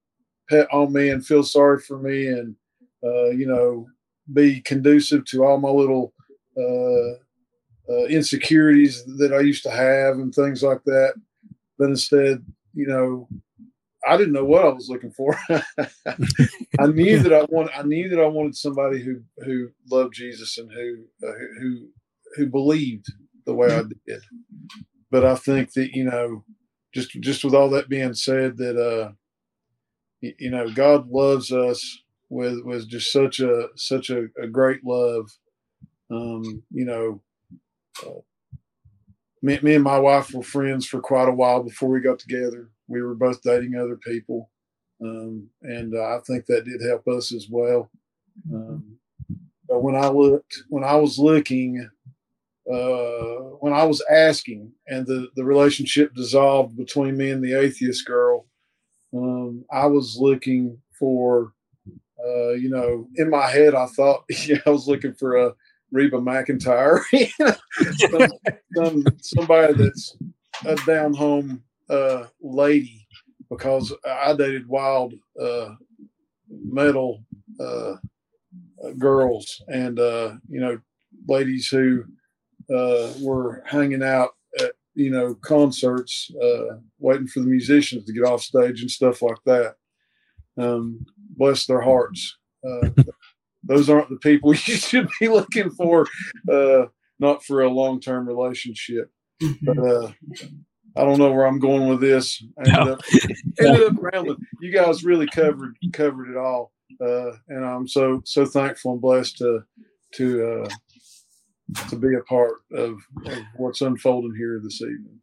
pet on me and feel sorry for me and, uh, you know, be conducive to all my little uh, uh, insecurities that I used to have and things like that. But instead, you know, I didn't know what I was looking for. I knew that I want. I knew that I wanted somebody who who loved Jesus and who uh, who who believed the way I did. But I think that you know, just just with all that being said, that uh, you know, God loves us with with just such a such a, a great love. Um, you know, uh, me, me and my wife were friends for quite a while before we got together we were both dating other people, um, and uh, I think that did help us as well. Um, but when I looked, when I was looking, uh, when I was asking, and the the relationship dissolved between me and the atheist girl, um, I was looking for, uh, you know, in my head, I thought yeah, I was looking for a Reba McEntire, some, some, somebody that's a down home uh, lady because I dated wild uh, metal uh, girls and you know ladies who uh, were hanging out at you know concerts, uh, waiting for the musicians to get off stage and stuff like that. Um, bless their hearts. Uh, those aren't the people you should be looking for. Uh, not for a long-term relationship. But uh, I don't know where I'm going with this. I ended, no. up, ended up rambling. You guys really covered covered it all, uh, and I'm so so thankful and blessed to to uh, to be a part of, of what's unfolding here this evening.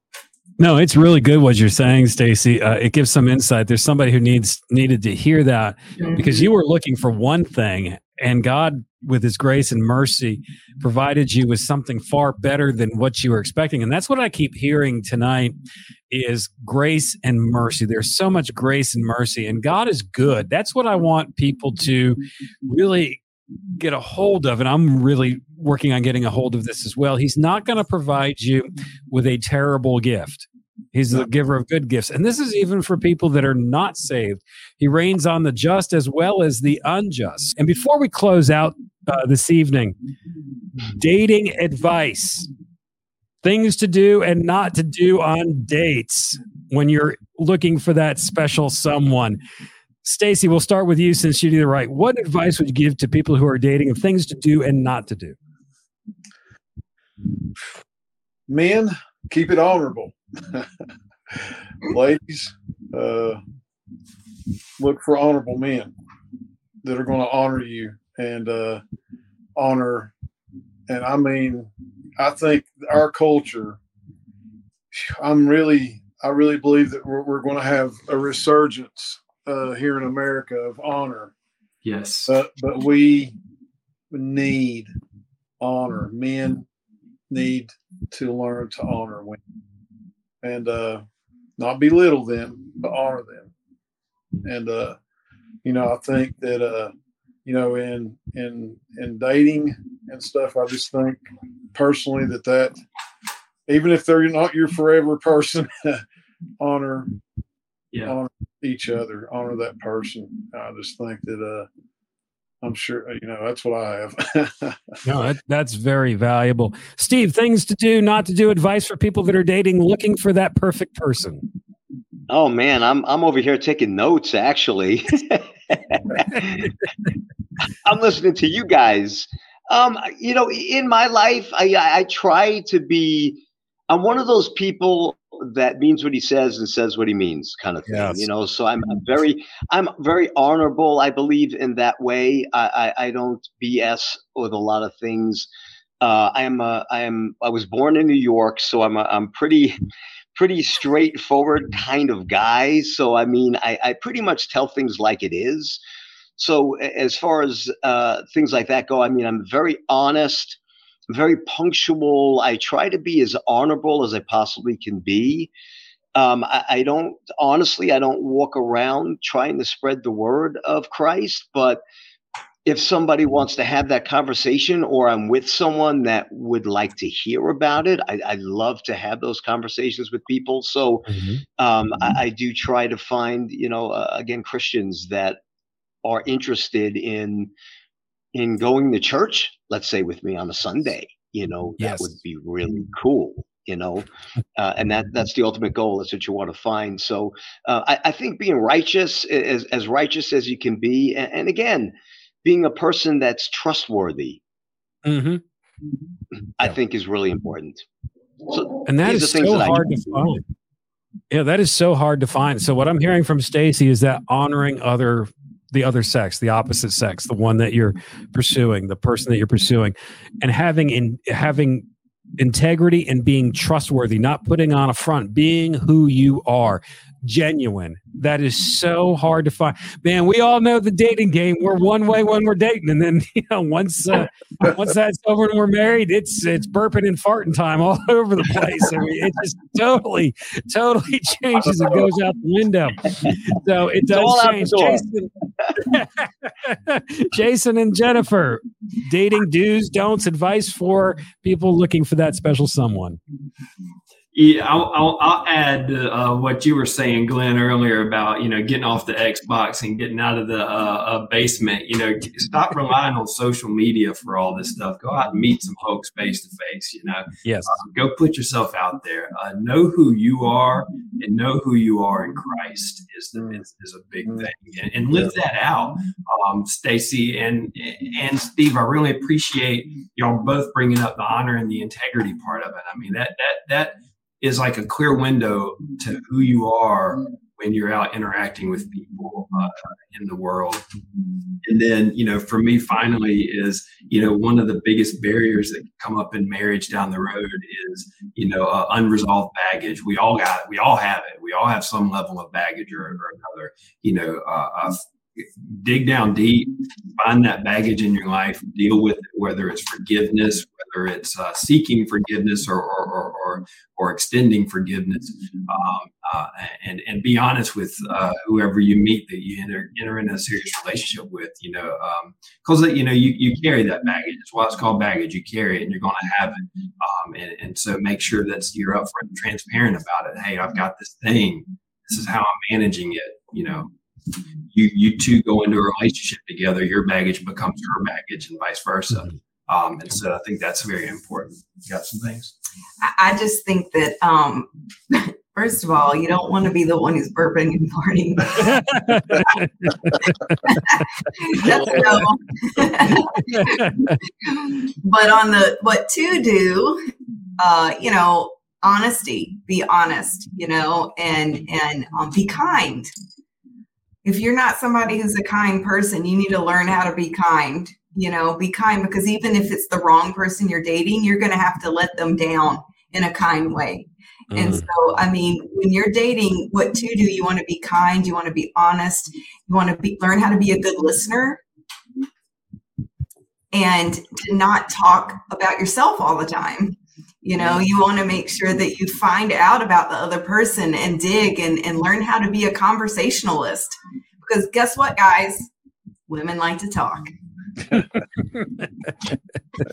No, it's really good what you're saying, Stacy. Uh, it gives some insight. There's somebody who needs needed to hear that because you were looking for one thing, and God with his grace and mercy provided you with something far better than what you were expecting and that's what i keep hearing tonight is grace and mercy there's so much grace and mercy and god is good that's what i want people to really get a hold of and i'm really working on getting a hold of this as well he's not going to provide you with a terrible gift He's the giver of good gifts. And this is even for people that are not saved. He rains on the just as well as the unjust. And before we close out uh, this evening, dating advice things to do and not to do on dates when you're looking for that special someone. Stacy, we'll start with you since you do the right. What advice would you give to people who are dating of things to do and not to do? Men, keep it honorable. Ladies, uh, look for honorable men that are going to honor you and uh, honor. And I mean, I think our culture. I'm really, I really believe that we're, we're going to have a resurgence uh, here in America of honor. Yes, but but we need honor. Men need to learn to honor women and uh, not belittle them, but honor them. And uh, you know, I think that uh, you know, in in in dating and stuff, I just think personally that that even if they're not your forever person, honor yeah. honor each other, honor that person. I just think that uh I'm sure you know that's what I have. no, that, that's very valuable. Steve, things to do, not to do, advice for people that are dating, looking for that perfect person. Oh man, I'm I'm over here taking notes actually. I'm listening to you guys. Um, you know, in my life, I, I try to be. I'm one of those people that means what he says and says what he means, kind of thing. Yes. You know, so I'm, I'm, very, I'm very honorable. I believe in that way. I, I, I don't BS with a lot of things. Uh, I am, a, I am, I was born in New York, so I'm, a, I'm pretty, pretty straightforward kind of guy. So I mean, I, I pretty much tell things like it is. So as far as uh, things like that go, I mean, I'm very honest, very punctual. I try to be as honorable as I possibly can be. Um, I, I, don't honestly, I don't walk around trying to spread the word of Christ, but if somebody wants to have that conversation or I'm with someone that would like to hear about it, I, I love to have those conversations with people. So mm-hmm. um, I, I, do try to find, you know, uh, again, Christians that are interested in in going to church, let's say with me on a Sunday, you know, that yes. would be really cool. You know, uh, and that that's the ultimate goal. That's what you want to find. So uh, I, I, think being righteous, as as righteous as you can be, and, and again, being a person that's trustworthy, mm-hmm. I yeah. think is really important. So and that is so that hard to find. Yeah, that is so hard to find. So what I'm hearing from Stacy is that honoring other the other sex, the opposite sex, the one that you're pursuing, the person that you're pursuing, and having in having integrity and being trustworthy, not putting on a front, being who you are, genuine. That is so hard to find. Man, we all know the dating game. We're one way when we're dating, and then you know once uh, once that's over and we're married, it's it's burping and farting time all over the place. I mean, it just totally totally changes. It goes out the window. So it does change. Jason, Jason and Jennifer, dating do's, don'ts, advice for people looking for that special someone. Yeah, I'll, I'll, I'll add uh, what you were saying, Glenn, earlier about you know getting off the Xbox and getting out of the uh, uh, basement. You know, stop relying on social media for all this stuff. Go out and meet some folks face to face. You know, yes. Uh, go put yourself out there. Uh, know who you are and know who you are in Christ is the is, is a big thing, and, and live that out. Um, Stacy and and Steve, I really appreciate y'all both bringing up the honor and the integrity part of it. I mean that that that is like a clear window to who you are when you're out interacting with people uh, in the world. And then, you know, for me, finally, is, you know, one of the biggest barriers that come up in marriage down the road is, you know, uh, unresolved baggage. We all got, it. we all have it. We all have some level of baggage or, or another, you know, uh, uh dig down deep, find that baggage in your life, deal with it, whether it's forgiveness, whether it's uh, seeking forgiveness or, or, or, or or extending forgiveness, um, uh, and and be honest with uh, whoever you meet that you enter enter in a serious relationship with. You know, because um, you know you you carry that baggage. That's why it's called baggage. You carry it, and you're going to have it. Um, and, and so make sure that you're upfront and transparent about it. Hey, I've got this thing. This is how I'm managing it. You know, you you two go into a relationship together, your baggage becomes her baggage, and vice versa. Mm-hmm. Um, and so I think that's very important. You got some things? I just think that um, first of all, you don't want to be the one who's burping and farting. but on the what to do, uh, you know, honesty, be honest, you know, and and um, be kind if you're not somebody who's a kind person, you need to learn how to be kind. You know, be kind because even if it's the wrong person you're dating, you're going to have to let them down in a kind way. Mm. And so, I mean, when you're dating, what to do? You want to be kind. You want to be honest. You want to be learn how to be a good listener, and to not talk about yourself all the time. You know, you want to make sure that you find out about the other person and dig and, and learn how to be a conversationalist. Because guess what, guys? Women like to talk. Amen.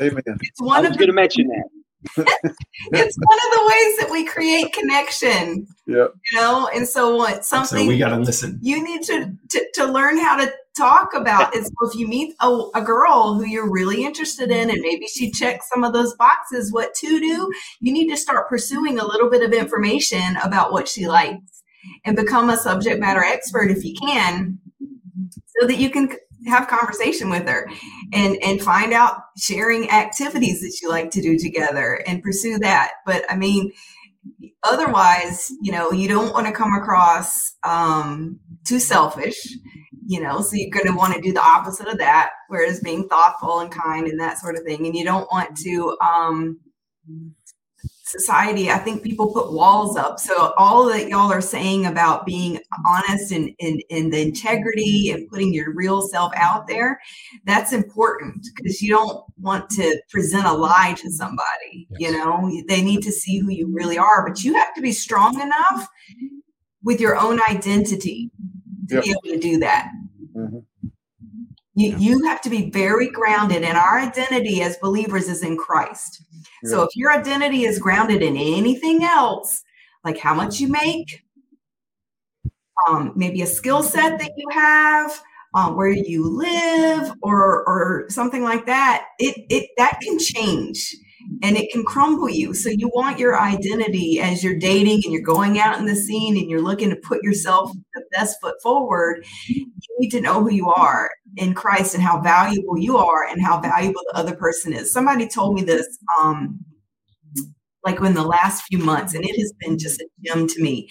It's one I was going to mention that. It's one of the ways that we create connection. Yeah. You know, and so what something so we gotta listen. You need to, to to learn how to talk about it. So if you meet a, a girl who you're really interested in and maybe she checks some of those boxes, what to do, you need to start pursuing a little bit of information about what she likes and become a subject matter expert if you can so that you can have conversation with her and and find out sharing activities that you like to do together and pursue that. But i mean otherwise you know you don't want to come across um too selfish you know so you're going to want to do the opposite of that whereas being thoughtful and kind and that sort of thing. And you don't want to um society, I think people put walls up. So all that y'all are saying about being honest and in and, the integrity and putting your real self out there, that's important because you don't want to present a lie to somebody. Yes. You know, they need to see who you really are, but you have to be strong enough with your own identity to yep. be able to do that. Mm-hmm. You, you have to be very grounded, and our identity as believers is in Christ. So if your identity is grounded in anything else, like how much you make, um, maybe a skill set that you have, um, where you live, or or something like that, it it that can change and it can crumble you. So you want your identity as you're dating and you're going out in the scene and you're looking to put yourself the best foot forward. You need to know who you are in Christ and how valuable you are and how valuable the other person is. Somebody told me this um, like in the last few months and it has been mm-hmm. just a gem to me.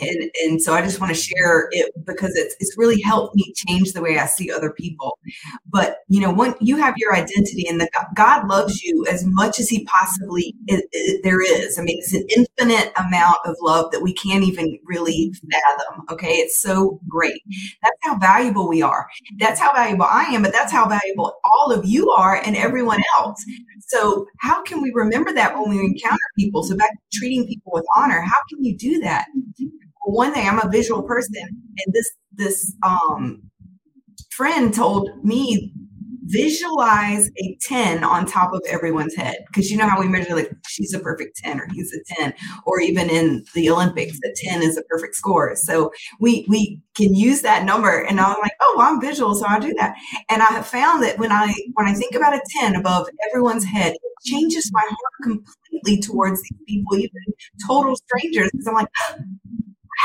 And and so i just want to share it because it's it's really helped me change the way i see other people. But you know when you have your identity and the god loves you as much as he possibly there is. I mean it's an infinite amount of love that we can't even really fathom okay? It's so great. That's how valuable we are. That's how valuable i am but that's how valuable all of you are and everyone else. So how can we remember that when we encounter people. So back to treating people with honor, how can you do that? One thing, I'm a visual person, and this this um, friend told me visualize a 10 on top of everyone's head because you know how we measure like she's a perfect 10 or he's a 10 or even in the olympics a 10 is a perfect score. So we we can use that number and i'm like oh well, i'm visual so i do that. And i have found that when i when i think about a 10 above everyone's head it changes my heart completely towards these people even total strangers because i'm like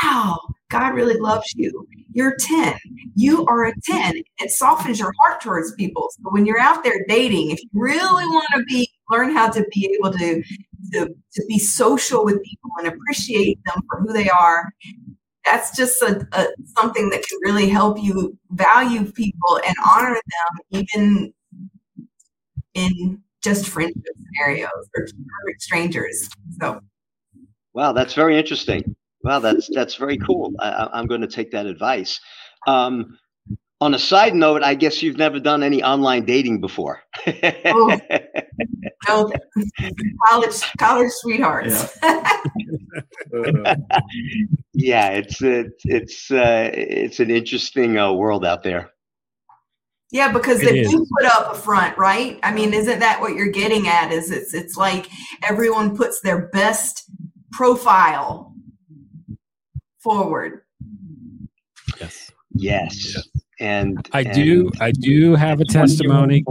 wow God really loves you. You're 10. You are a 10. It softens your heart towards people. So when you're out there dating, if you really want to be learn how to be able to, to, to be social with people and appreciate them for who they are, that's just a, a, something that can really help you value people and honor them even in just friendship scenarios or strangers. So Wow, that's very interesting. Wow, that's that's very cool. I, am going to take that advice. Um, on a side note, I guess you've never done any online dating before. oh, no, college college sweethearts. Uh, Yeah, it's it's it's uh, it's an interesting uh, world out there. Yeah, because It they is. do put up a front, right? I mean, isn't that what you're getting at? Is it's it's like everyone puts their best profile forward. Yes. Yes, and I and do. I do have a testimony.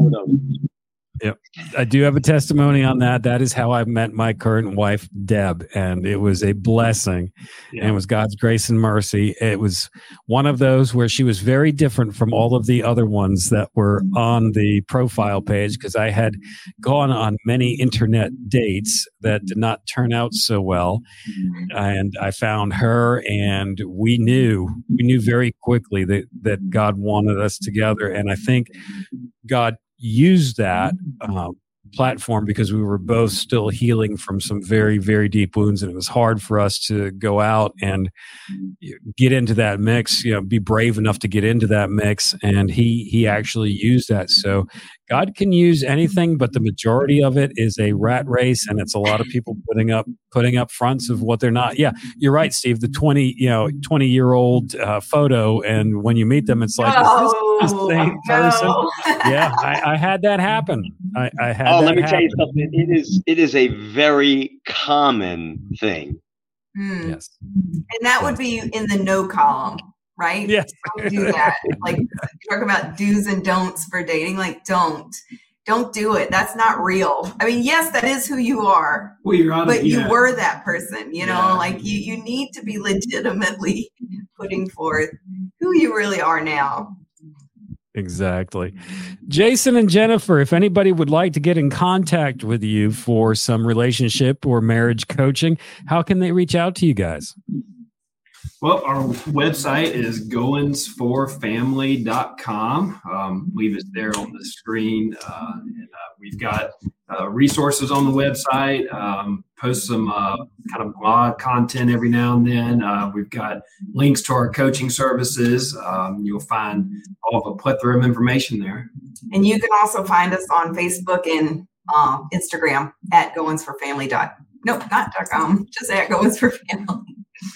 Photo. I do have a testimony on that. That is how I met my current wife, Deb, and it was a blessing. And it was God's grace and mercy. It was one of those where she was very different from all of the other ones that were mm-hmm. on the profile page because I had gone on many internet dates that did not turn out so well. Mm-hmm. And I found her, and we knew we knew very quickly that that God wanted us together. And I think God used that uh, platform because we were both still healing from some very very deep wounds and it was hard for us to go out and get into that mix you know be brave enough to get into that mix and he he actually used that. So god can use anything but the majority of it is a rat race and it's a lot of people putting up putting up fronts of what they're not. Yeah you're right steve the 20 you know 20 year old uh, photo and when you meet them it's like is this the Oh, same person yeah I, I had that happen. I, I had Oh, that let me tell you something. It is it is a very common thing. Hmm. yes. And that would be in the no column, right? yes Don't do that. Like you talk about do's and don'ts for dating. Like don't, don't do it. That's not real. I mean, yes, that is who you are, Well, you're on. but you were that person. You know, Yeah. like you you need to be legitimately putting forth who you really are now. Exactly. Jason and Jennifer, if anybody would like to get in contact with you for some relationship or marriage coaching, how can they reach out to you guys? Well, our website is goinsforfamily.com. Um, leave it there on the screen. Uh, and, uh, we've got uh, resources on the website, um, post some uh, kind of blog content every now and then. Uh, we've got links to our coaching services. Um, you'll find all of a plethora of information there. And you can also find us on Facebook and um, Instagram at goins for family dot nope not dot com just at goins for family.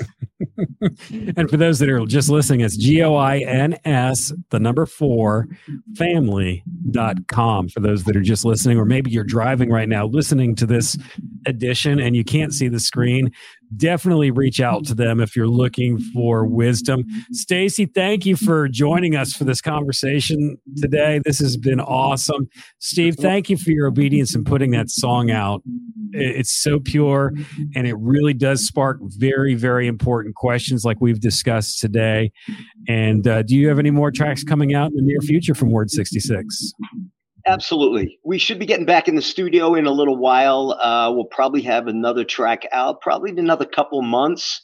and for those that are just listening, it's G O I N S, the number four, family.com. For those that are just listening, or maybe you're driving right now listening to this edition and you can't see the screen, definitely reach out to them if you're looking for wisdom. Stacy, thank you for joining us for this conversation today. This has been awesome. Steve, thank you for your obedience in putting that song out. It's so pure and it really does spark very, very important questions like we've discussed today. And uh, do you have any more tracks coming out in the near future from Word 66? Absolutely. We should be getting back in the studio in a little while. Uh, we'll probably have another track out, probably in another couple months.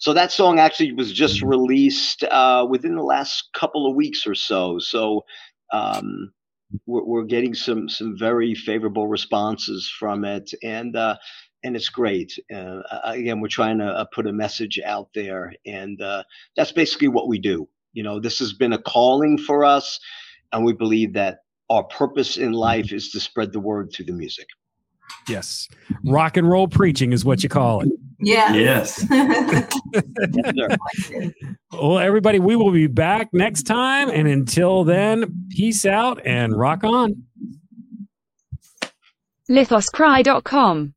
So that song actually was just released uh, within the last couple of weeks or so. So um, we're, we're getting some some very favorable responses from it, and uh, and it's great. Uh, again, we're trying to uh, put a message out there, and uh, that's basically what we do. You know, this has been a calling for us, and we believe that our purpose in mm-hmm. life is to spread the word through the music. Yes. Rock and roll preaching is what you call it. Yeah. Yes. Yes. Well, everybody, we will be back next time. And until then, peace out and rock on. lithoscry.com